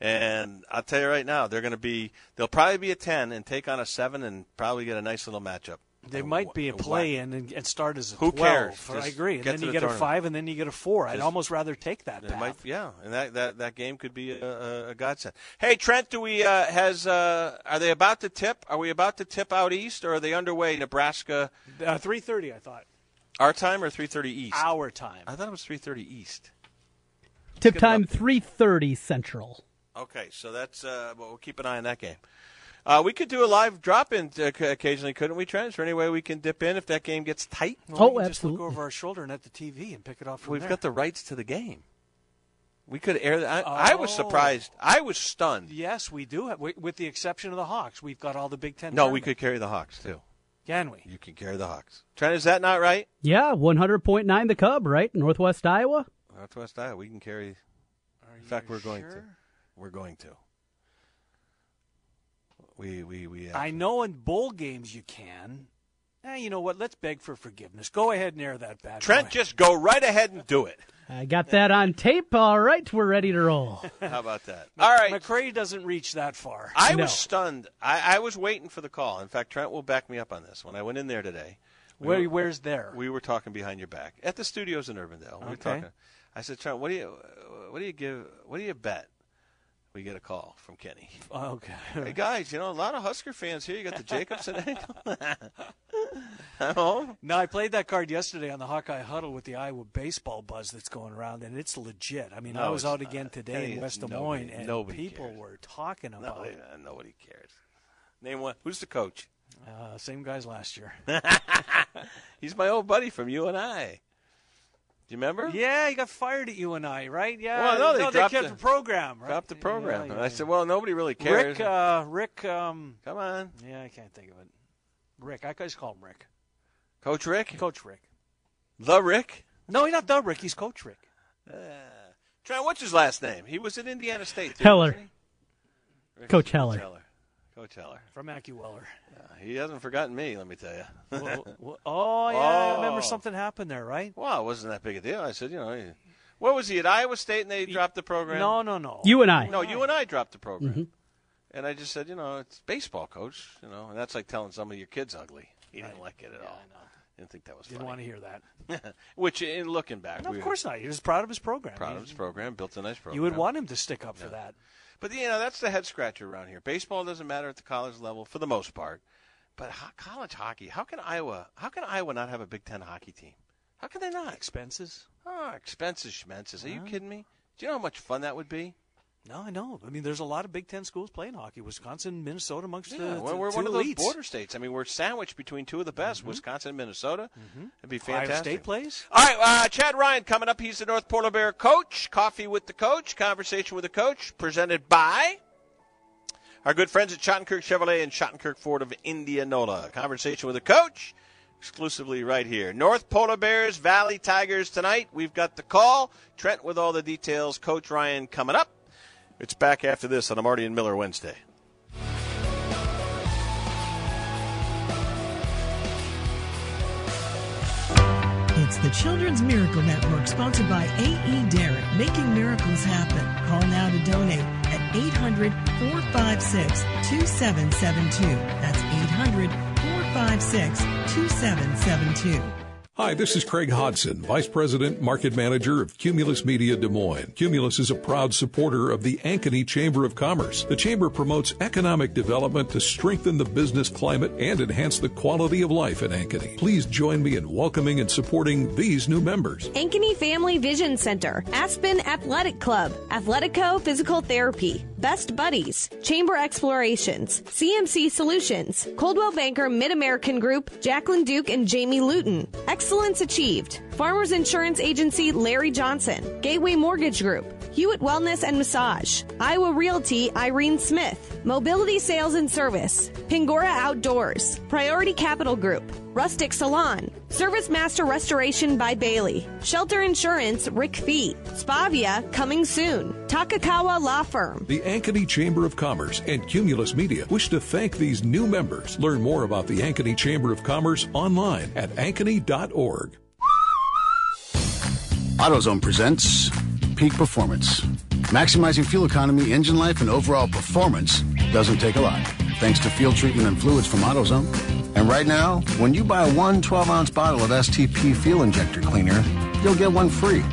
And I'll tell you right now, they're going to be. They'll probably be a ten and take on a seven and probably get a nice little matchup. They might be a play in and, and start as a Who 12. cares? I agree. And then you the get a five, and then you get a four. I'd almost rather take that path. might, yeah, and that, that, that game could be a, a, a godsend. Hey, Trent, do we uh, has uh, are they about to tip? Are we about to tip out east, or are they underway? Nebraska, Uh, 3.30, I thought. our time or three thirty east? Our time. I thought it was three thirty east. Tip time 3:30 Central. Okay, so that's uh, well, we'll keep an eye on that game. Uh, we could do a live drop in uh, occasionally, couldn't we, Trent? Is there any way we can dip in if that game gets tight? Well, we can just look over our shoulder and at the TV and pick it off from We've there. got the rights to the game. We could air that. I, I was Oh. surprised. I was stunned. Yes, we do. Have, wi- with the exception of the Hawks, we've got all the Big Ten. No, we could carry the Hawks too. Can we? You can carry the Hawks. Trent, is that not right? Yeah, 100.9 the Cub, right? Northwest Iowa. Northwest Iowa, we can carry. In fact, we're going to. We're going to. We we we. I know in bowl games you can. Eh, you know what? Let's beg for forgiveness. Go ahead and air that bad. Trent, boy. just go right ahead and do it. I got that on tape. All right, we're ready to roll. How about that? All right. McCray doesn't reach that far. I No. was stunned. I, I was waiting for the call. In fact, Trent will back me up on this. When I went in there today, we Where, were- where's there? we were talking behind your back at the studios in Urbandale. We were Okay. talking. I said, Trent, what do you what do you give? What do you bet? We get a call from Kenny. Okay. Hey guys, you know a lot of Husker fans here. You got the Jacobson angle. oh, No, I played that card yesterday on the Hawkeye Huddle with the Iowa baseball buzz that's going around, and it's legit. I mean, I was out not. again today Kenny, in West Des nobody- Moines, and nobody people cares. were talking about nobody, it. uh, nobody cares. Name one. Who's the coach? Uh, same guys last year. He's my old buddy from UNI. Do you remember? Yeah, he got fired at UNI, right? Yeah. Well, no, they dropped kept the- the, program. Right? Dropped the program. Yeah, And yeah, I said, well, nobody really cares. Rick, uh, Rick, um, Come on. yeah, I can't think of it. Rick, I just call him Rick. Coach Rick? Coach Rick. The Rick? No, he's not the Rick. He's Coach Rick. Uh, Trent, what's his last name? He was at Indiana State. Too, Heller. he? Rick- Coach Heller. Coach Heller. From AccuWeller. Uh, he hasn't forgotten me, let me tell you. Wha- wha- oh, yeah. I remember Oh. something happened there, right? well, it wasn't that big a deal. I said, you know, he- what was he at Iowa State and they dropped the program? No, no, no. UNI. No, UNI dropped the program. Mhm. And I just said, you know, it's baseball, coach. You know, and that's like telling somebody your kid's ugly. He didn't like it at all. I know. Didn't think that was Didn't funny. want to hear that. Which, in looking back, No, we of were course not. He was proud of his program. proud He- of his program, built a nice program. You would want him to stick up for that. But you know, that's the head scratcher around here. Baseball doesn't matter at the college level for the most part, but ho- college hockey. How can Iowa? How can Iowa not have a Big Ten hockey team? How can they not? Expenses? Oh, expenses, schmenses. Are you kidding me? Do you know how much fun that would be? No, I know. I mean, there's a lot of Big Ten schools playing hockey. Wisconsin, Minnesota, amongst Yeah, the, we're, the we're two one of those elites. border states. I mean, we're sandwiched between two of the best, Wisconsin and Minnesota. It'd be Ohio fantastic. State plays. All right, uh, Chad Ryan coming up. He's the North Polar Bear coach. Coffee with the coach, conversation with the coach, presented by our good friends at Schottenkirk Chevrolet and Schottenkirk Ford of Indianola. Conversation with the coach, exclusively right here. North Polar Bears, Valley Tigers tonight. We've got the call. Trent with all the details. Coach Ryan coming up. It's back after this on a Marty and Miller Wednesday. It's the Children's Miracle Network, sponsored by A.E. Derrick, making miracles happen. Call now to donate at 800 456 2772. That's 800 456 2772. Hi, this is Craig Hodson, Vice President, Market Manager of Cumulus Media Des Moines. Cumulus is a proud supporter of the Ankeny Chamber of Commerce. The Chamber promotes economic development to strengthen the business climate and enhance the quality of life in Ankeny. Please join me in welcoming and supporting these new members. Ankeny Family Vision Center, Aspen Athletic Club, Athletico Physical Therapy, Best Buddies, Chamber Explorations, CMC Solutions, Coldwell Banker Mid American Group, Jacqueline Duke and Jamie Luton, Excellence Achieved, Farmers Insurance Agency Larry Johnson, Gateway Mortgage Group, Hewitt Wellness and Massage, Iowa Realty Irene Smith, Mobility Sales and Service, Pingora Outdoors, Priority Capital Group, Rustic Salon, Service Master Restoration by Bailey, Shelter Insurance Rick Fee, Spavia coming soon, Takakawa Law Firm. The Ankeny Chamber of Commerce and Cumulus Media wish to thank these new members. Learn more about the Ankeny Chamber of Commerce online at ankeny.org. AutoZone presents Peak Performance. Maximizing fuel economy, engine life, and overall performance doesn't take a lot. Thanks to fuel treatment and fluids from AutoZone. And right now, when you buy one 12 ounce bottle of STP fuel injector cleaner, you'll get one free.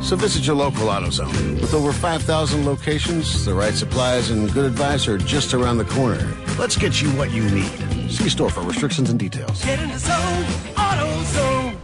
So visit your local AutoZone. With over 5,000 locations, the right supplies and good advice are just around the corner. Let's get you what you need. See store for restrictions and details. Get in the zone, AutoZone.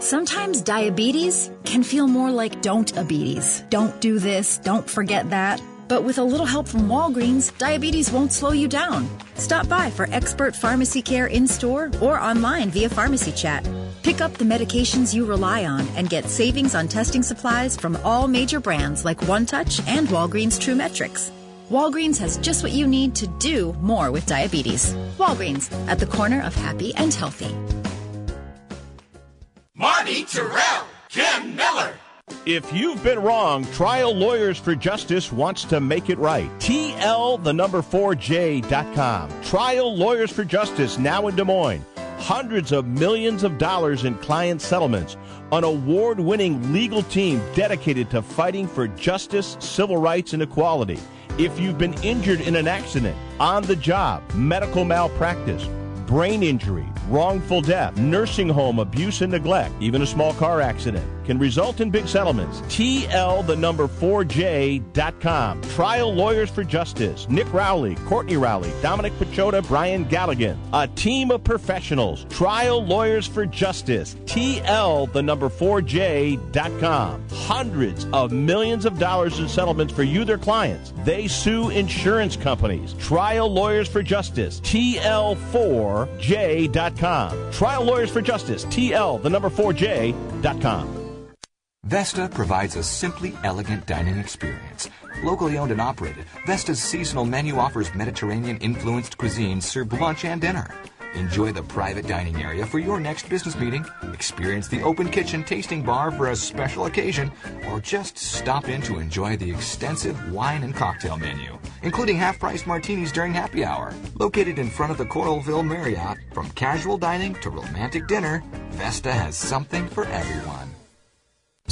Sometimes diabetes can feel more like don't diabetes. Don't do this, don't forget that. But with a little help from Walgreens, diabetes won't slow you down. Stop by for expert pharmacy care in store or online via pharmacy chat. Pick up the medications you rely on and get savings on testing supplies from all major brands like OneTouch and Walgreens True Metrics. Walgreens has just what you need to do more with diabetes. Walgreens, at the corner of happy and healthy. Marty Tirrell, Kim Miller. If you've been wrong, Trial Lawyers for Justice wants to make it right. TL the number 4J.com. Trial Lawyers for Justice now in Des Moines. Hundreds of millions of dollars in client settlements. An award winning legal team dedicated to fighting for justice, civil rights, and equality. If you've been injured in an accident, on the job, medical malpractice, brain injury, wrongful death, nursing home abuse and neglect, even a small car accident can result in big settlements. TL the number 4J.com. Trial Lawyers for Justice. Nick Rowley, Courtney Rowley, Dominic Pachota, Brian Galligan. A team of professionals. Trial Lawyers for Justice. TL the number 4J.com. Hundreds of millions of dollars in settlements for you, their clients. They sue insurance companies. Trial Lawyers for Justice. TL4J.com. Trial Lawyers for Justice. TL the number 4J.com. Vesta provides a simply elegant dining experience. Locally owned and operated, Vesta's seasonal menu offers Mediterranean influenced cuisine served lunch and dinner. Enjoy the private dining area for your next business meeting, experience the open kitchen tasting bar for a special occasion, or just stop in to enjoy the extensive wine and cocktail menu, including half price martinis during happy hour. Located in front of the Coralville Marriott, from casual dining to romantic dinner, Vesta has something for everyone.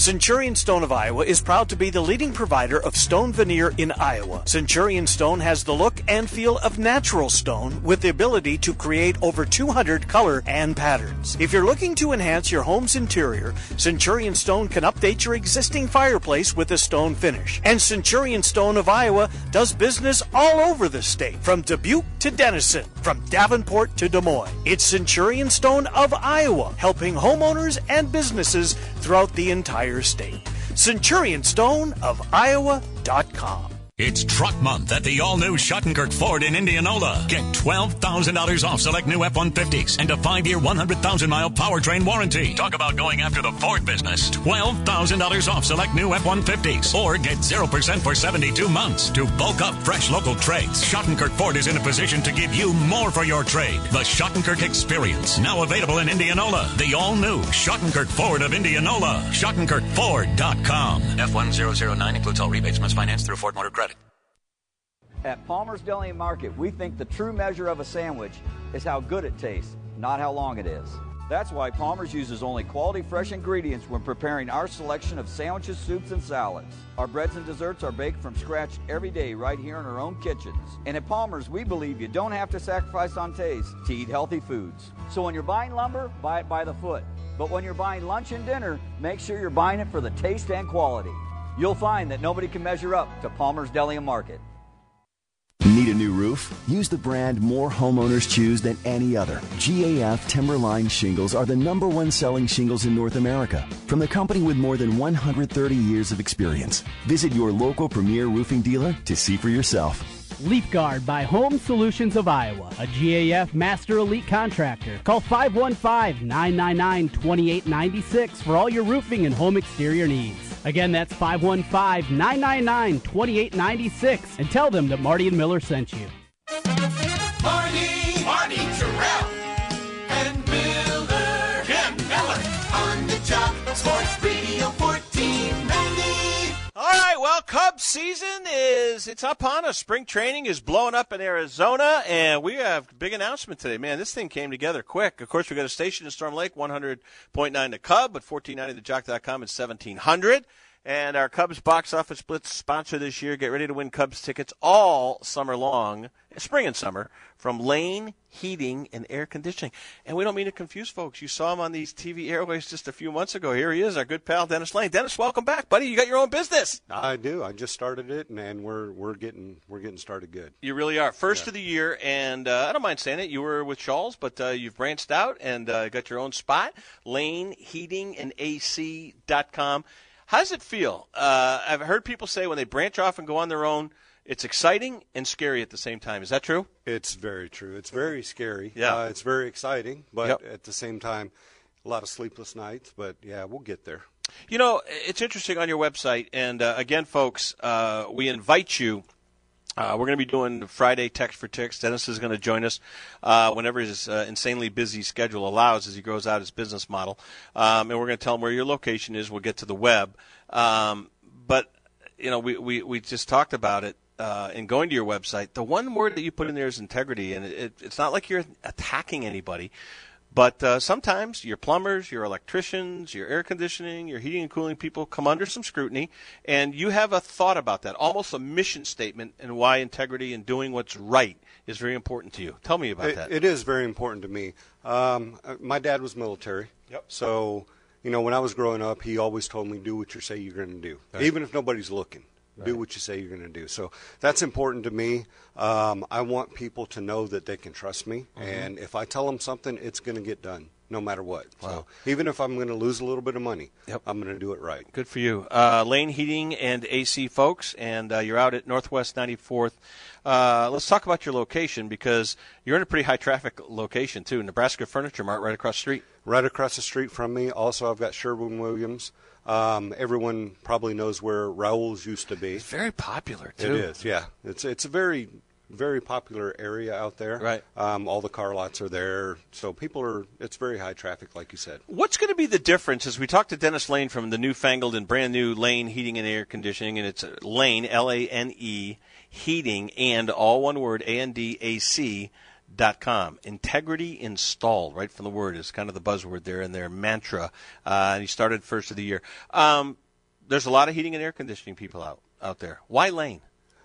Centurion Stone of Iowa is proud to be the leading provider of stone veneer in Iowa. Centurion Stone has the look and feel of natural stone with the ability to create over 200 color and patterns. If you're looking to enhance your home's interior, Centurion Stone can update your existing fireplace with a stone finish. And Centurion Stone of Iowa does business all over the state, from Dubuque to Denison, from Davenport to Des Moines. It's Centurion Stone of Iowa, helping homeowners and businesses throughout the entire state. Centurion Stone of Iowa.com. It's Truck Month at the all-new Shottenkirk Ford in Indianola. Get $12,000 off select new F-150s and a five-year, 100,000-mile powertrain warranty. Talk about going after the Ford business. $12,000 off select new F-150s or get 0% for 72 months. To bulk up fresh local trades, Shottenkirk Ford is in a position to give you more for your trade. The Shottenkirk Experience, now available in Indianola. The all-new Shottenkirk Ford of Indianola. ShottenkirkFord.com. F1009 includes all rebates, must finance through Ford Motor Credit. At Palmer's Deli and Market, we think the true measure of a sandwich is how good it tastes, not how long it is. That's why Palmer's uses only quality fresh ingredients when preparing our selection of sandwiches, soups, and salads. Our breads and desserts are baked from scratch every day right here in our own kitchens. And at Palmer's, we believe you don't have to sacrifice on taste to eat healthy foods. So when you're buying lumber, buy it by the foot. But when you're buying lunch and dinner, make sure you're buying it for the taste and quality. You'll find that nobody can measure up to Palmer's Deli and Market. Need a new roof? Use the brand more homeowners choose than any other. GAF Timberline shingles are the number one selling shingles in North America from the company with more than 130 years of experience. Visit your local premier roofing dealer to see for yourself. Leaf Guard by Home Solutions of Iowa, a GAF Master Elite Contractor. Call 515-999-2896 for all your roofing and home exterior needs. Again, that's 515-999-2896 and tell them that Marty and Miller sent you. Marty, Marty Tirrell, and Miller, Kim Miller, on the job, Sports Radio Cubs season is it's upon us. Spring training is blowing up in Arizona, and we have a big announcement today. Man, this thing came together quick. Of course, we got a station in Storm Lake, 100.9 the Cub, but 1490 thejock.com and 1700. And our Cubs box office blitz sponsor this year. Get ready to win Cubs tickets all summer long, spring and summer, from Lane Heating and Air Conditioning. And we don't mean to confuse folks. You saw him on these TV airways just a few months ago. Here he is, our good pal Dennis Lane. Dennis, welcome back, buddy. You got your own business. I do. I just started it, and, we're we're getting we're getting started good. You really are. First of the year, and uh, I don't mind saying it. You were with Schaal's, but uh, you've branched out and uh, got your own spot. Lane Heating and AC.com. How does it feel? Uh, I've heard people say when they branch off and go on their own, it's exciting and scary at the same time. Is that true? It's very true. It's very scary. Yeah. Uh, it's very exciting, but Yep. at the same time, a lot of sleepless nights. But yeah, we'll get there. You know, it's interesting on your website, and uh, again, folks, uh, we invite you. Uh, we're going to be doing Friday Text for Ticks. Dennis is going to join us uh, whenever his uh, insanely busy schedule allows as he grows out his business model. Um, and we're going to tell him where your location is. We'll get to the web. Um, but, you know, we, we, we just talked about it uh, in going to your website. The one word that you put in there is integrity. And it, it's not like you're attacking anybody. But uh, sometimes your plumbers, your electricians, your air conditioning, your heating and cooling people come under some scrutiny, and you have a thought about that, almost a mission statement, and why integrity and doing what's right is very important to you. Tell me about It- that. it is very important to me. Um, uh, my dad was military. Yep. So, you know, when I was growing up, he always told me, do what you say you're going to do, Right. even if nobody's looking. Do what you say you're going to do. So that's important to me. Um, I want people to know that they can trust me, Mhm. and if I tell them something, it's going to get done, no matter what. Wow. So even if I'm going to lose a little bit of money, Yep. I'm going to do it right. Good for you. Uh, Lane Heating and AC, folks, and uh, you're out at Northwest 94th. Uh, let's talk about your location because you're in a pretty high traffic location, too. Nebraska Furniture Mart right across the street. Right across the street from me. Also, I've got Sherwin Williams. Um, everyone probably knows where Raoul's used to be. It's very popular too. is, yeah. It's it's a very very popular area out there. Right. Um, all the car lots are there, so people are. It's very high traffic, like you said. What's going to be the difference as we talked to Dennis Lane from the newfangled and brand new Lane Heating and Air Conditioning, and it's uh, Lane L A N E Heating and all one word A N D A C dot com. Integrity installed, right from the word is kind of the buzzword there in their mantra. Uh, and he started first of the year. Um, there's a lot of heating and air conditioning people out out there. Why Lane?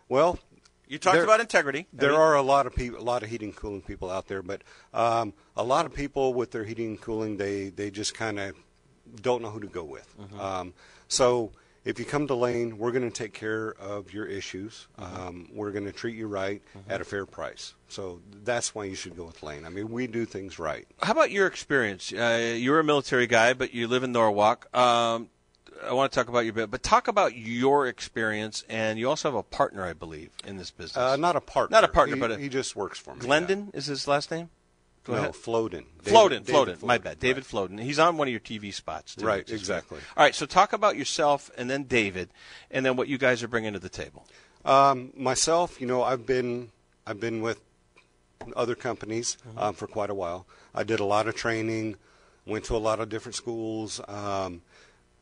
Well, you talked there- about integrity. I There mean- are a lot of people, a lot of heating and cooling people out there, but um, a lot of people with their heating and cooling, they they just kind of don't know who to go with. Mhm. Um, so if you come to Lane, we're going to take care of your issues. Um, we're going to treat you right at a fair price. So that's why you should go with Lane. I mean, we do things right. How about your experience? Uh, you're a military guy, but you live in Norwalk. Um, I want to talk about your bit, but talk about your experience, and you also have a partner, I believe, in this business. Uh, not a partner. Not a partner, He- but a, he just works for me. Glendon is his last name. Go No, ahead. Floden. Floden. David- Floden. David My Floden, bad. David Floden. He's on one of your TV spots. Too, Right, exactly. All right. So talk about yourself, and then David, and then what you guys are bringing to the table. Um, myself, you know, I've been I've been with other companies Mm-hmm. um, for quite a while. I did a lot of training, went to a lot of different schools. Um,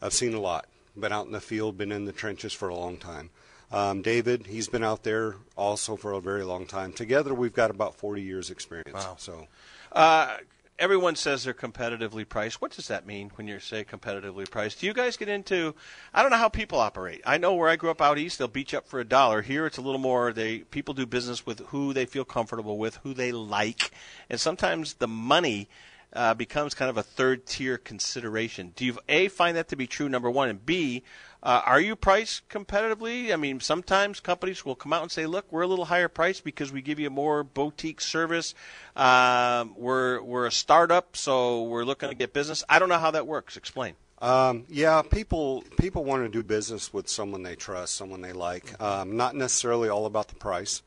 I've seen a lot. Been out in the field, been in the trenches for a long time. Um, David, he's been out there also for a very long time. Together, we've got about 40 years experience. Wow. So, Uh, everyone says they're competitively priced. What does that mean when you say competitively priced? Do you guys get into? I don't know how people operate. I know where I grew up out east, they'll beat you up for a dollar. Here, it's a little more. They people do business with who they feel comfortable with, who they like, and sometimes the money. Uh, becomes kind of a third tier consideration. Do you a find that to be true? Number one, and b, uh, are you priced competitively? I mean, sometimes companies will come out and say, "Look, we're a little higher priced because we give you a more boutique service. Um, we're we're a startup, so we're looking to get business." I don't know how that works. Explain. Um, yeah, people people want to do business with someone they trust, someone they like. Um, not necessarily all about the price.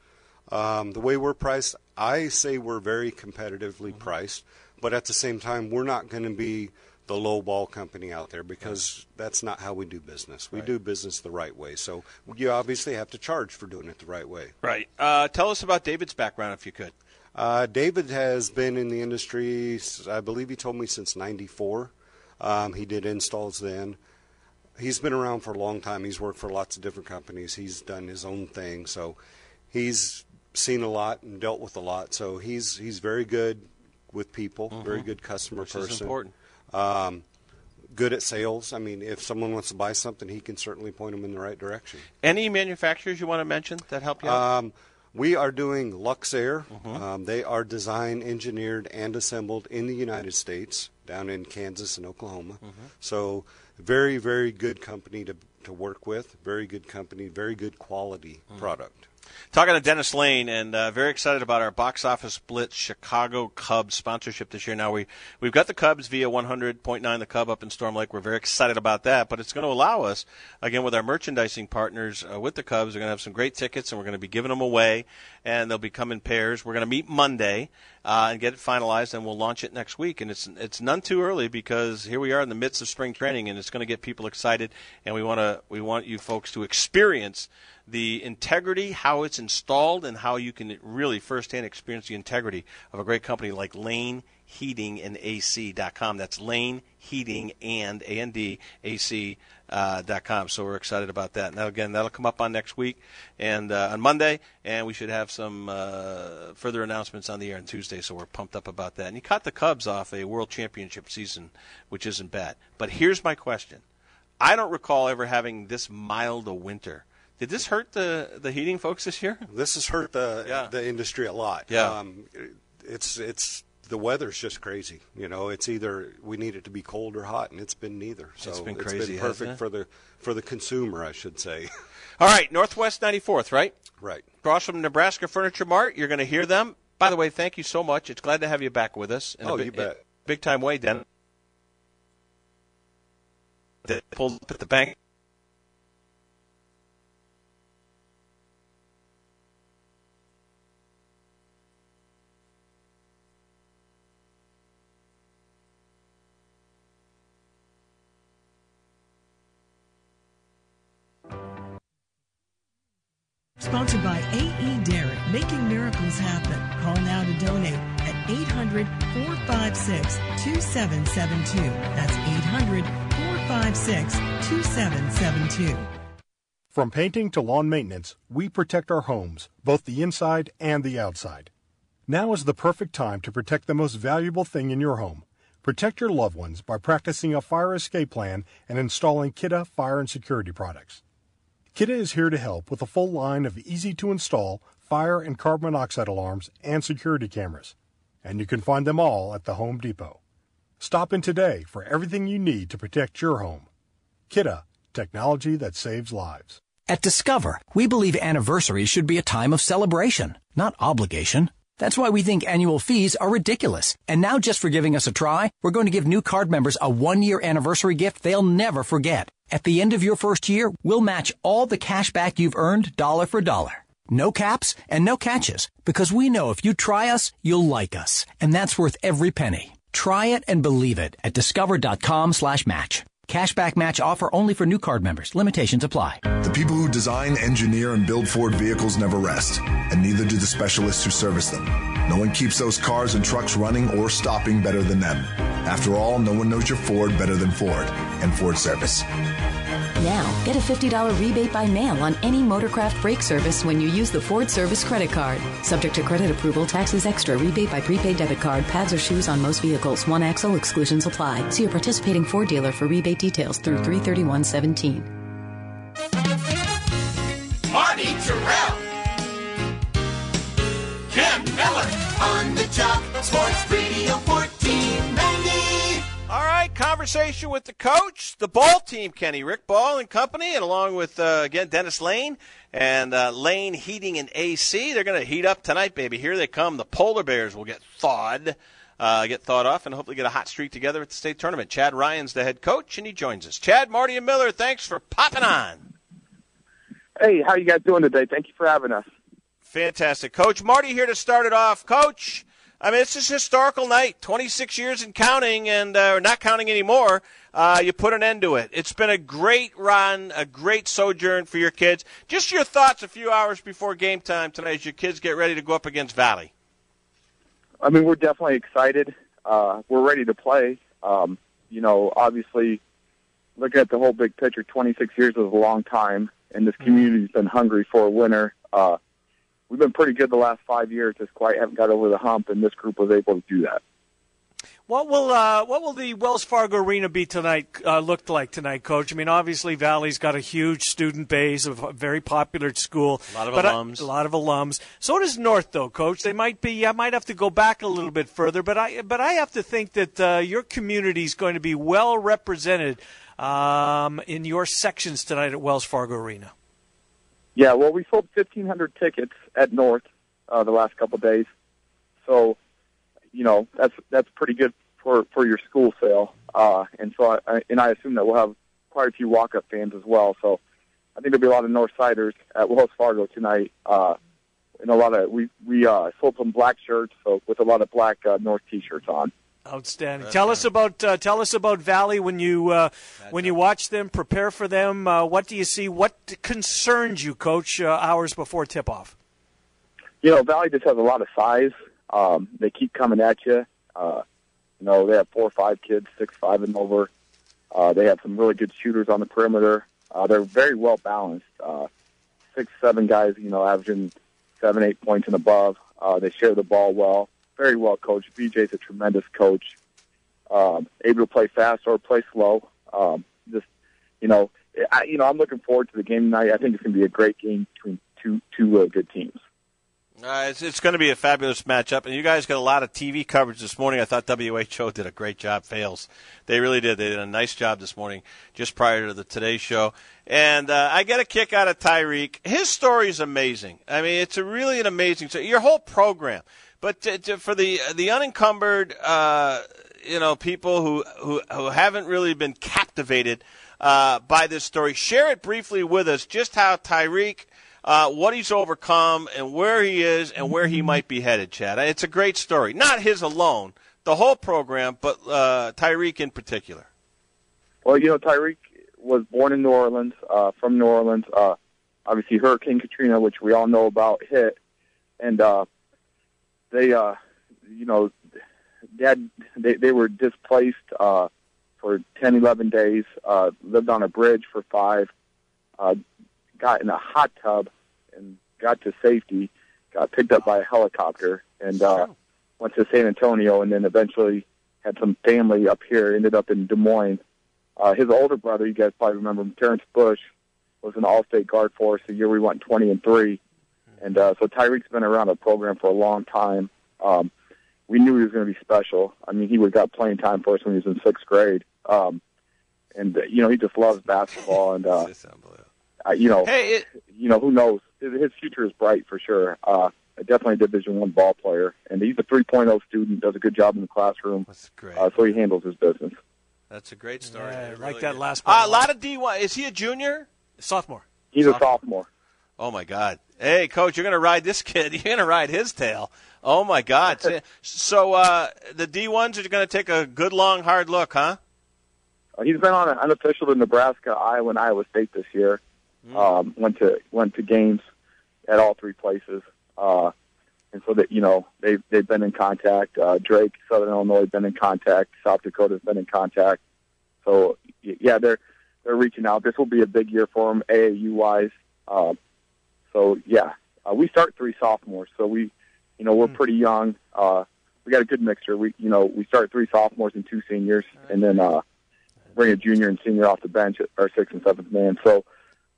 Um, the way we're priced, I say we're very competitively priced, but at the same time, we're not going to be the low ball company out there because that's not how we do business. We Right. do business the right way. So you obviously have to charge for doing it the right way. Right. Uh, tell us about David's background, if you could. Uh, David has been in the industry, I believe he told me since '94. Um, he did installs then. he's been around for a long time. He's worked for lots of different companies. He's done his own thing, so he's seen a lot and dealt with a lot. So he's he's very good with people, very good customer Mm-hmm. Which is person. important. Um, good at sales. I mean, if someone wants to buy something, he can certainly point them in the right direction. Any manufacturers you want to mention that help you out? Um, we are doing Luxaire. Mm-hmm. Um, they are designed, engineered, and assembled in the United States, down in Kansas and Oklahoma. Mm-hmm. So, very, very good company to to work with. Very good company. Very good quality Mm-hmm. product. Talking to Dennis Lane, and uh, very excited about our box office blitz Chicago Cubs sponsorship this year. Now we we've got the Cubs via 100.9 the Cub up in Storm Lake. We're very excited about that, but it's going to allow us again with our merchandising partners uh, with the Cubs. We're going to have some great tickets, and we're going to be giving them away, and they'll be coming pairs. We're going to meet Monday uh, and get it finalized, and we'll launch it next week. And it's it's none too early because here we are in the midst of spring training, and it's going to get people excited, and we want to we want you folks to experience the integrity, how it's installed, and how you can really firsthand experience the integrity of a great company like Lane Heating and AC.com. That's Lane Heating and A and. Uh, dot com. So we're excited about that. Now again, that'll come up on next week and uh, on Monday, and we should have some uh, further announcements on the air on Tuesday. So we're pumped up about that. And you caught the Cubs off a World Championship season, which isn't bad. But here's my question: I don't recall ever having this mild a winter. Did this hurt the the heating folks this year? This has hurt the Yeah. the industry a lot. Yeah. Um, it's it's the weather's just crazy. You know, it's either we need it to be cold or hot, and it's been neither. So It's been it's crazy, been hasn't perfect it? for the for the consumer, I should say. All right, Northwest 94th, right? Right. Across from Nebraska Furniture Mart. You're going to hear them. By the way, thank you so much. It's glad to have you back with us. In a Oh, bi- you bet. Big time way, Den. That pulled up at the bank. Sponsored by A.E. Derrick, making miracles happen. Call now to donate at 800 456 2772. That's 800 456 2772. From painting to lawn maintenance, we protect our homes, both the inside and the outside. Now is the perfect time to protect the most valuable thing in your home. Protect your loved ones by practicing a fire escape plan and installing Kidde fire and security products. Kidde is here to help with a full line of easy to install fire and carbon monoxide alarms and security cameras. And you can find them all at the Home Depot. Stop in today for everything you need to protect your home. Kidde, technology that saves lives. At Discover, we believe anniversaries should be a time of celebration, not obligation. That's why we think annual fees are ridiculous. And now just for giving us a try, we're going to give new card members a one-year anniversary gift they'll never forget. At the end of your first year, we'll match all the cash back you've earned dollar for dollar. No caps and no catches, because we know if you try us, you'll like us. And that's worth every penny. Try it and believe it at discover.com slash match. Cashback match offer only for new card members. Limitations apply. The people who design, engineer, and build Ford vehicles never rest, and neither do the specialists who service them. No one keeps those cars and trucks running or stopping better than them. After all, no one knows your Ford better than Ford and Ford Service. Now, get a $50 rebate by mail on any Motorcraft brake service when you use the Ford Service credit card. Subject to credit approval, taxes extra, rebate by prepaid debit card, pads or shoes on most vehicles. One axle exclusions apply. See your participating Ford dealer for rebate details through 33117. Marty Tirrell. Ken Miller on the job. Sports Radio 1490. All right, conversation with the coach, the ball team, Kenny Rick Ball and company, and along with uh, again Dennis Lane and uh, Lane Heating and AC. They're going to heat up tonight, baby. Here they come. The polar bears will get thawed, uh, get thawed off, and hopefully get a hot streak together at the state tournament. Chad Ryan's the head coach, and he joins us. Chad, Marty, and Miller, thanks for popping on. Hey, how you guys doing today? Thank you for having us. Fantastic, Coach Marty here to start it off. Coach, I mean it's a historical night, 26 years and counting, and uh, not counting anymore. Uh, you put an end to it. It's been a great run, a great sojourn for your kids. Just your thoughts a few hours before game time tonight as your kids get ready to go up against Valley. I mean, we're definitely excited. Uh, we're ready to play. Um, you know, obviously, looking at the whole big picture, 26 years is a long time, and this community's been hungry for a winner. Uh, we've been pretty good the last five years, just quite haven't got over the hump, and this group was able to do that. What will uh, what will the Wells Fargo Arena be tonight? Uh, look like tonight, Coach? I mean, obviously Valley's got a huge student base, of a very popular school, A lot of but alums. a lot of alums. So does North, though, Coach. They might be. I might have to go back a little bit further, but I but I have to think that uh, your community is going to be well represented um, in your sections tonight at Wells Fargo Arena. Yeah, well, we sold 1,500 tickets at North uh, the last couple of days, so you know that's that's pretty good for for your school sale. Uh, and so, I, I, and I assume that we'll have quite a few walk-up fans as well. So, I think there'll be a lot of North Siders at Wells Fargo tonight, uh, and a lot of we we uh, sold some black shirts, so with a lot of black uh, North T-shirts on. Outstanding. tell us about uh, tell us about Valley when you uh, when you watch them, prepare for them. Uh, what do you see? What concerns you, Coach? Uh, hours before tip off. You know, Valley just has a lot of size. Um, they keep coming at you. Uh, you know, they have four or five kids, six, five and over. Uh, they have some really good shooters on the perimeter. Uh, they're very well balanced. Uh, six, seven guys, you know, averaging seven, eight points and above. Uh, they share the ball well. Very well coached. BJ's a tremendous coach. Um, able to play fast or play slow. Um, just, you know, I, you know, I'm looking forward to the game tonight. I think it's going to be a great game between two two uh, good teams. Uh, it's it's going to be a fabulous matchup, and you guys got a lot of TV coverage this morning. I thought WHO did a great job. Fails, they really did. They did a nice job this morning, just prior to the Today Show. And uh, I get a kick out of Tyreek. His story is amazing. I mean, it's really an amazing. So your whole program, but to, to, for the the unencumbered, uh, you know, people who who who haven't really been captivated uh, by this story, share it briefly with us. Just how Tyreek uh, what he's overcome and where he is and where he might be headed, Chad. It's a great story. Not his alone, the whole program, but uh, Tyreek in particular. Well, you know, Tyreek was born in New Orleans, uh, from New Orleans. Uh, obviously, Hurricane Katrina, which we all know about, hit, and uh, they, uh, you know, dad, they they were displaced uh, for 10, 11 days. Uh, lived on a bridge for five. Uh, got in a hot tub got to safety. Got picked up by a helicopter and uh, went to San Antonio, and then eventually had some family up here. Ended up in Des Moines. Uh, his older brother, you guys probably remember him, Terrence Bush, was an All-State guard for us the year we went 20 and three. And uh, so Tyreek's been around the program for a long time. Um, we knew he was going to be special. I mean, he would got playing time for us when he was in sixth grade. Um, and uh, you know, he just loves basketball. And uh, uh, you know, Hey, it, you know, who knows? His, his future is bright for sure. Uh, definitely a Division One ball player, and he's a 3.0 student. Does a good job in the classroom. That's great. Uh, so he handles his business. That's a great story. Yeah, I It like that that is. last Uh, part. a lot of D1. Is he a junior? Sophomore. He's a sophomore. Oh my God! Hey, coach, you're going to ride this kid. You're going to ride his tail. Oh my God! So- so uh, the D1s are going to take a good, long, hard look, huh? Uh, he's been on an unofficial to Nebraska, Iowa, and Iowa State this year. Um, went to went to games at all three places, uh, and so that you know they've they've been in contact. Uh, Drake, Southern Illinois, been in contact. South Dakota's been in contact. So y- yeah, they're they're reaching out. This will be a big year for them, AAU wise. Uh, so yeah, uh, we start three sophomores, so we you know we're pretty young. Uh, we got a good mixture. We you know we start three sophomores and two seniors, and then uh, bring a junior and senior off the bench at our sixth and seventh man. So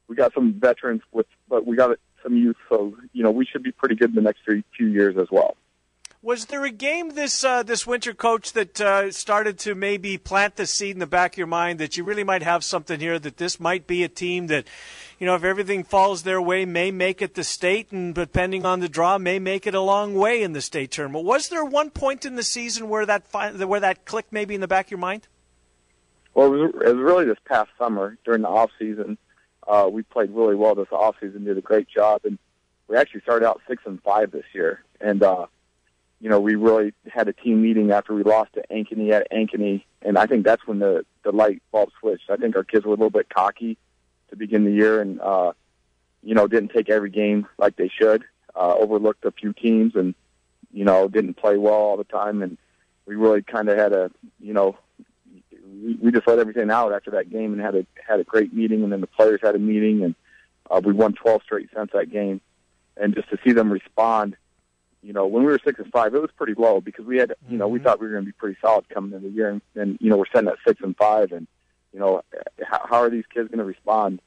we got some veterans with, but we got some youth. So you know we should be pretty good in the next three, few years as well. Was there a game this uh, this winter, coach, that uh, started to maybe plant the seed in the back of your mind that you really might have something here that this might be a team that, you know, if everything falls their way, may make it the state, and depending on the draw, may make it a long way in the state tournament. Was there one point in the season where that fi- where that clicked maybe in the back of your mind? Well, it was, it was really this past summer during the off season. Uh, we played really well this off season, did a great job, and we actually started out six and five this year. And uh, you know, we really had a team meeting after we lost to Ankeny at Ankeny, and I think that's when the the light bulb switched. I think our kids were a little bit cocky to begin the year, and uh, you know, didn't take every game like they should. Uh, overlooked a few teams, and you know, didn't play well all the time, and we really kind of had a you know we, we just let everything out after that game and had a had a great meeting, and then the players had a meeting, and uh, we won 12 straight since that game, and just to see them respond. You know, when we were six and five, it was pretty low because we had, you know, we thought we were going to be pretty solid coming into the year, and, and you know, we're sitting at six and five, and you know, how, how are these kids going to respond?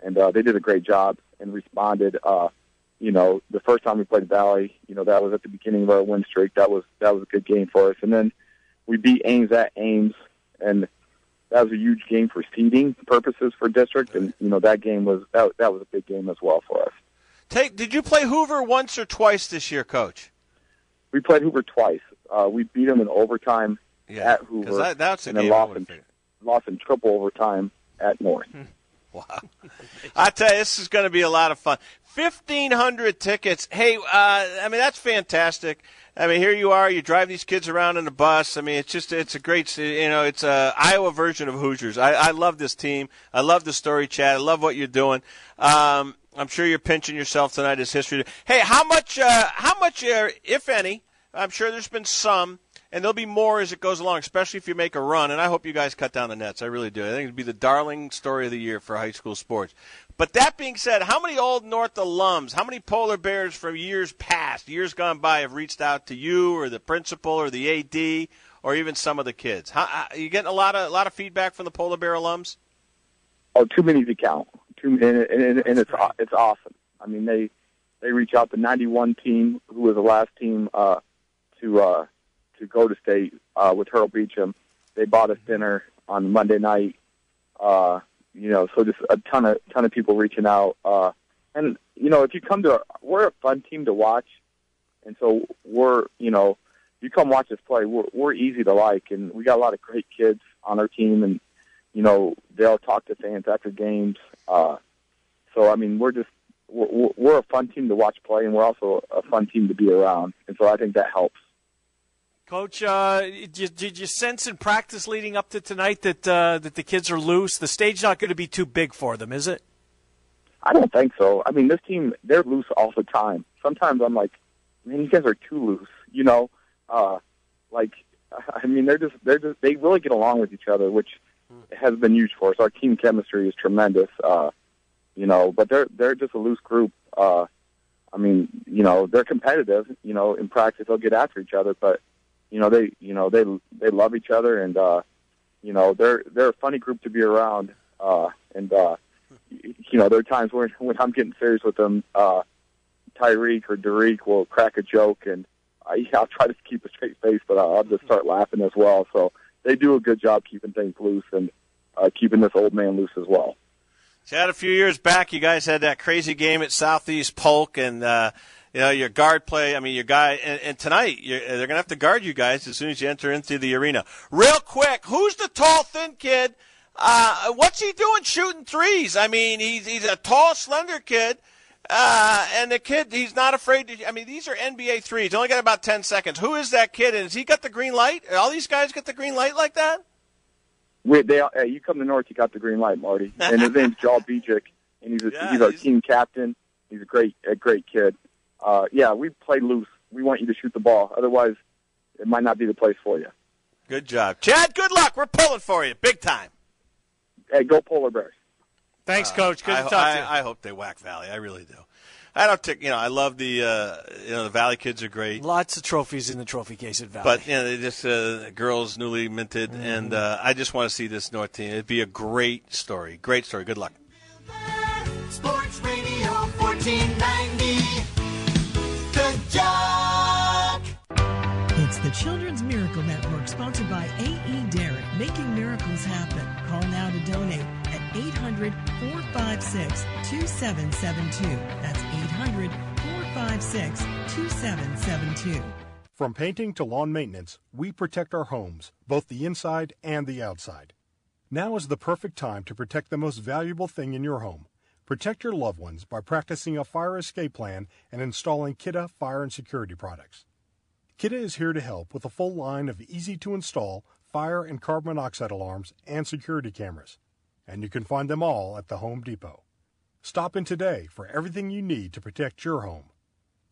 And uh, they did a great job and responded. Uh, you know, the first time we played Valley, you know, that was at the beginning of our win streak. That was that was a good game for us, and then we beat Ames at Ames, and that was a huge game for seeding purposes for district, and you know that game was that that was a big game as well for us. Take, did you play Hoover once or twice this year, Coach? We played Hoover twice. Uh, we beat them in overtime Yeah, at Hoover, that- that's a and then game I lost in, lost in triple overtime at North. I tell you, this is going to be a lot of fun. 1,500 tickets. Hey, uh, I mean, that's fantastic. I mean, here you are. You drive these kids around in a bus. I mean, it's just, it's a great, you know, it's a Iowa version of Hoosiers. I, I love this team. I love the story chat. I love what you're doing. Um, I'm sure you're pinching yourself tonight as history. Hey, how much, uh, how much, uh, if any, I'm sure there's been some, and there'll be more as it goes along, especially if you make a run. And I hope you guys cut down the nets. I really do. I think it'd be the darling story of the year for high school sports. But that being said, how many Old North alums, how many polar bears from years past, years gone by, have reached out to you or the principal or the AD or even some of the kids? How, how, you getting a lot of a lot of feedback from the polar bear alums? Oh, too many to count. Too and, and, and it's aw- it's awesome. I mean, they they reach out to the '91 team, who was the last team uh, to uh, to go to state uh, with Harold Beecham. They bought us dinner on Monday night. Uh, you know, so just a ton of ton of people reaching out. Uh, and you know, if you come to, we're a fun team to watch, and so we're you know, you come watch us play. We're we're easy to like, and we got a lot of great kids on our team, and you know, they'll talk to fans after games. Uh, so I mean, we're just we're, we're a fun team to watch play, and we're also a fun team to be around, and so I think that helps. Coach, uh, did, you, did you sense in practice leading up to tonight that uh, that the kids are loose? The stage not going to be too big for them, is it? I don't think so. I mean, this team, they're loose all the time. Sometimes I'm like, man, you guys are too loose. You know, uh, like, I mean, they're just, they're just, they really get along with each other, which has been huge for us. Our team chemistry is tremendous. Uh, you know, but they're, they're just a loose group. Uh, I mean, you know, they're competitive. You know, in practice they'll get after each other, but you know, they, you know, they, they love each other, and uh, you know, they're, they're a funny group to be around. Uh, and uh, you know, there are times when when I'm getting serious with them, uh, Tyreek or Derek will crack a joke, and I, I'll try to keep a straight face, but I'll, I'll just start laughing as well. So they do a good job keeping things loose and uh, keeping this old man loose as well. Chad, a few years back, you guys had that crazy game at Southeast Polk, and uh, you know your guard play. I mean, your guy, and, and tonight you're, they're going to have to guard you guys as soon as you enter into the arena. Real quick, who's the tall, thin kid? Uh, what's he doing shooting threes? I mean, he's he's a tall, slender kid. Uh, and the kid, he's not afraid to. I mean, these are NBA threes. Only got about ten seconds. Who is that kid? And has he got the green light? All these guys get the green light like that? We, they, uh, you come to North, you got the green light, Marty. And his name's Joel Bejic, and he's a, Yeah, he's our he's- team captain. He's a great a great kid. Uh, yeah, we play loose. We want you to shoot the ball. Otherwise, it might not be the place for you. Good job, Chad. Good luck. We're pulling for you, big time. Hey, go Polar Bears. Thanks, Coach. Good I, to talk I, to you. I hope they whack Valley. I really do. I don't take. You know, I love the. Uh, you know, the Valley kids are great. Lots of trophies in the trophy case at Valley. But you know, they just uh, girls newly minted, Mm-hmm. and uh, I just want to see this North team. It'd be a great story. Great story. Good luck. Children's Miracle Network, sponsored by A.E. Derrick, making miracles happen. Call now to donate at 800 456 2772. That's 800 456 2772. From painting to lawn maintenance, we protect our homes, both the inside and the outside. Now is the perfect time to protect the most valuable thing in your home. Protect your loved ones by practicing a fire escape plan and installing Kidde fire and security products. Kidde is here to help with a full line of easy to install fire and carbon monoxide alarms and security cameras. And you can find them all at the Home Depot. Stop in today for everything you need to protect your home.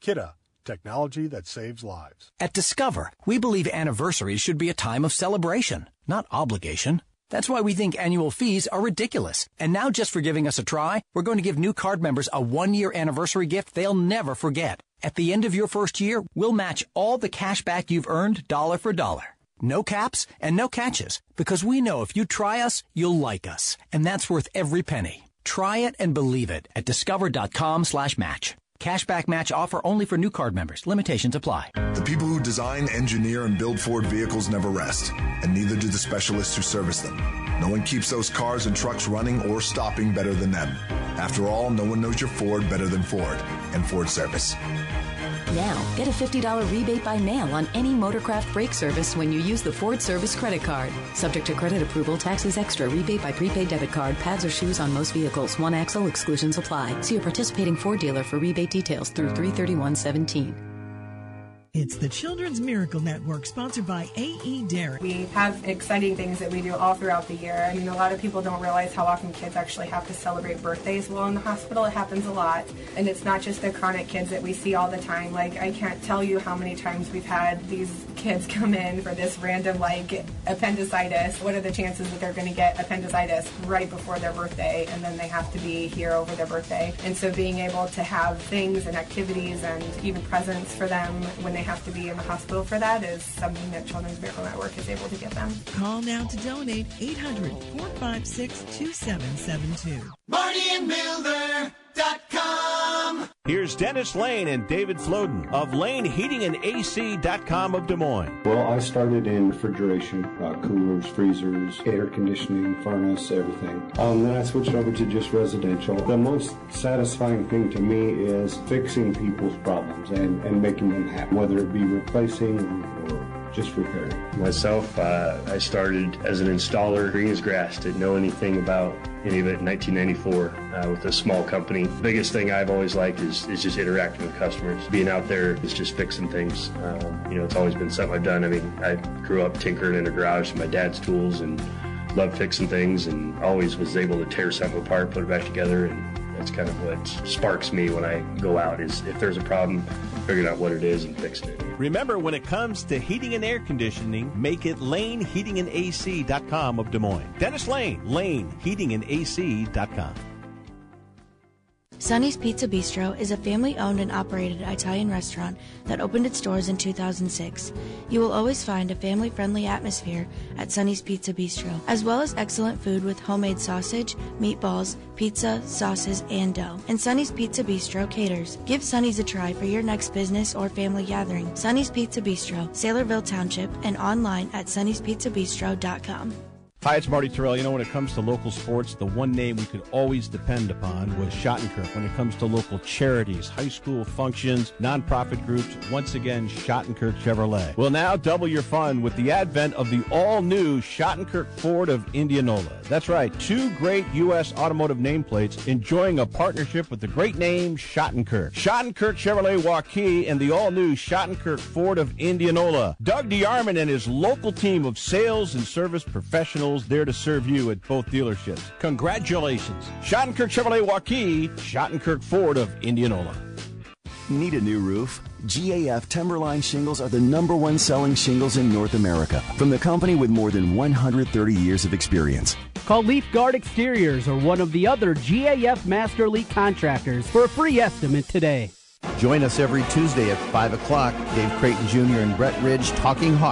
Kidde, technology that saves lives. At Discover, we believe anniversaries should be a time of celebration, not obligation. That's why we think annual fees are ridiculous. And now just for giving us a try, we're going to give new card members a one year anniversary gift they'll never forget. At the end of your first year, we'll match all the cash back you've earned dollar for dollar. No caps and no catches, because we know if you try us, you'll like us. And that's worth every penny. Try it and believe it at discover.com slash match. Cashback match offer only for new card members. Limitations apply. The people who design, engineer, and build Ford vehicles never rest, and neither do the specialists who service them. No one keeps those cars and trucks running or stopping better than them. After all, no one knows your Ford better than Ford and Ford Service. Now, get a $50 rebate by mail on any Motorcraft brake service when you use the Ford Service credit card. Subject to credit approval, taxes extra, rebate by prepaid debit card, pads or shoes on most vehicles, one axle exclusions apply. See a participating Ford dealer for rebate details through 33117. It's the Children's Miracle Network, sponsored by A.E. Derrick. We have exciting things that we do all throughout the year. I mean, a lot of people don't realize how often kids actually have to celebrate birthdays while in the hospital. It happens a lot. And it's not just the chronic kids that we see all the time. Like, I can't tell you how many times we've had these kids come in for this random, like, appendicitis. What are the chances that they're going to get appendicitis right before their birthday and then they have to be here over their birthday? And so being able to have things and activities and even presents for them when they have to be in the hospital for that is something that Children's Miracle Network is able to give them. Call now to donate 800 456 2772. Marty and Milner.com. Here's Dennis Lane and David Floden of Lane Heating and LaneHeatingandAC.com of Des Moines. Well, I started in refrigeration, uh, coolers, freezers, air conditioning, furnace, everything. Um, then I switched over to just residential. The most satisfying thing to me is fixing people's problems and, and making them happy, whether it be replacing or, or just repairing. Myself, uh, I started as an installer, green as grass, didn't know anything about any of it in 1994 uh, with a small company. The biggest thing I've always liked is, is just interacting with customers. Being out there is just fixing things. Um, you know, it's always been something I've done. I mean, I grew up tinkering in a garage with my dad's tools and loved fixing things and always was able to tear something apart, put it back together, and that's kind of what sparks me when I go out is if there's a problem, figuring out what it is and fixing it. Remember, when it comes to heating and air conditioning, make it LaneHeatingandAC.com of Des Moines. Dennis Lane, LaneHeatingandAC.com. Sonny's Pizza Bistro is a family owned and operated Italian restaurant that opened its doors in 2006. You will always find a family friendly atmosphere at Sonny's Pizza Bistro, as well as excellent food with homemade sausage, meatballs, pizza, sauces, and dough. And Sonny's Pizza Bistro caters. Give Sonny's a try for your next business or family gathering. Sonny's Pizza Bistro, Saylorville Township, and online at sonnyspizzabistro.com. Hi, it's Marty Tirrell. You know, when it comes to local sports, the one name we could always depend upon was Shottenkirk. When it comes to local charities, high school functions, nonprofit groups, once again, Shottenkirk Chevrolet. Will now double your fun with the advent of the all-new Shottenkirk Ford of Indianola. That's right, two great U.S. automotive nameplates enjoying a partnership with the great name Shottenkirk. Shottenkirk Chevrolet Waukee and the all-new Shottenkirk Ford of Indianola. Doug DeArmond and his local team of sales and service professionals there to serve you at both dealerships. Congratulations. Shottenkirk Chevrolet Waukee, Shottenkirk Ford of Indianola. Need a new roof? GAF Timberline shingles are the number one selling shingles in North America from the company with more than 130 years of experience. Call Leaf Guard Exteriors or one of the other GAF Master Elite contractors for a free estimate today. Join us every Tuesday at 5 o'clock. Dave Creighton Jr. and Brett Ridge talking hawk.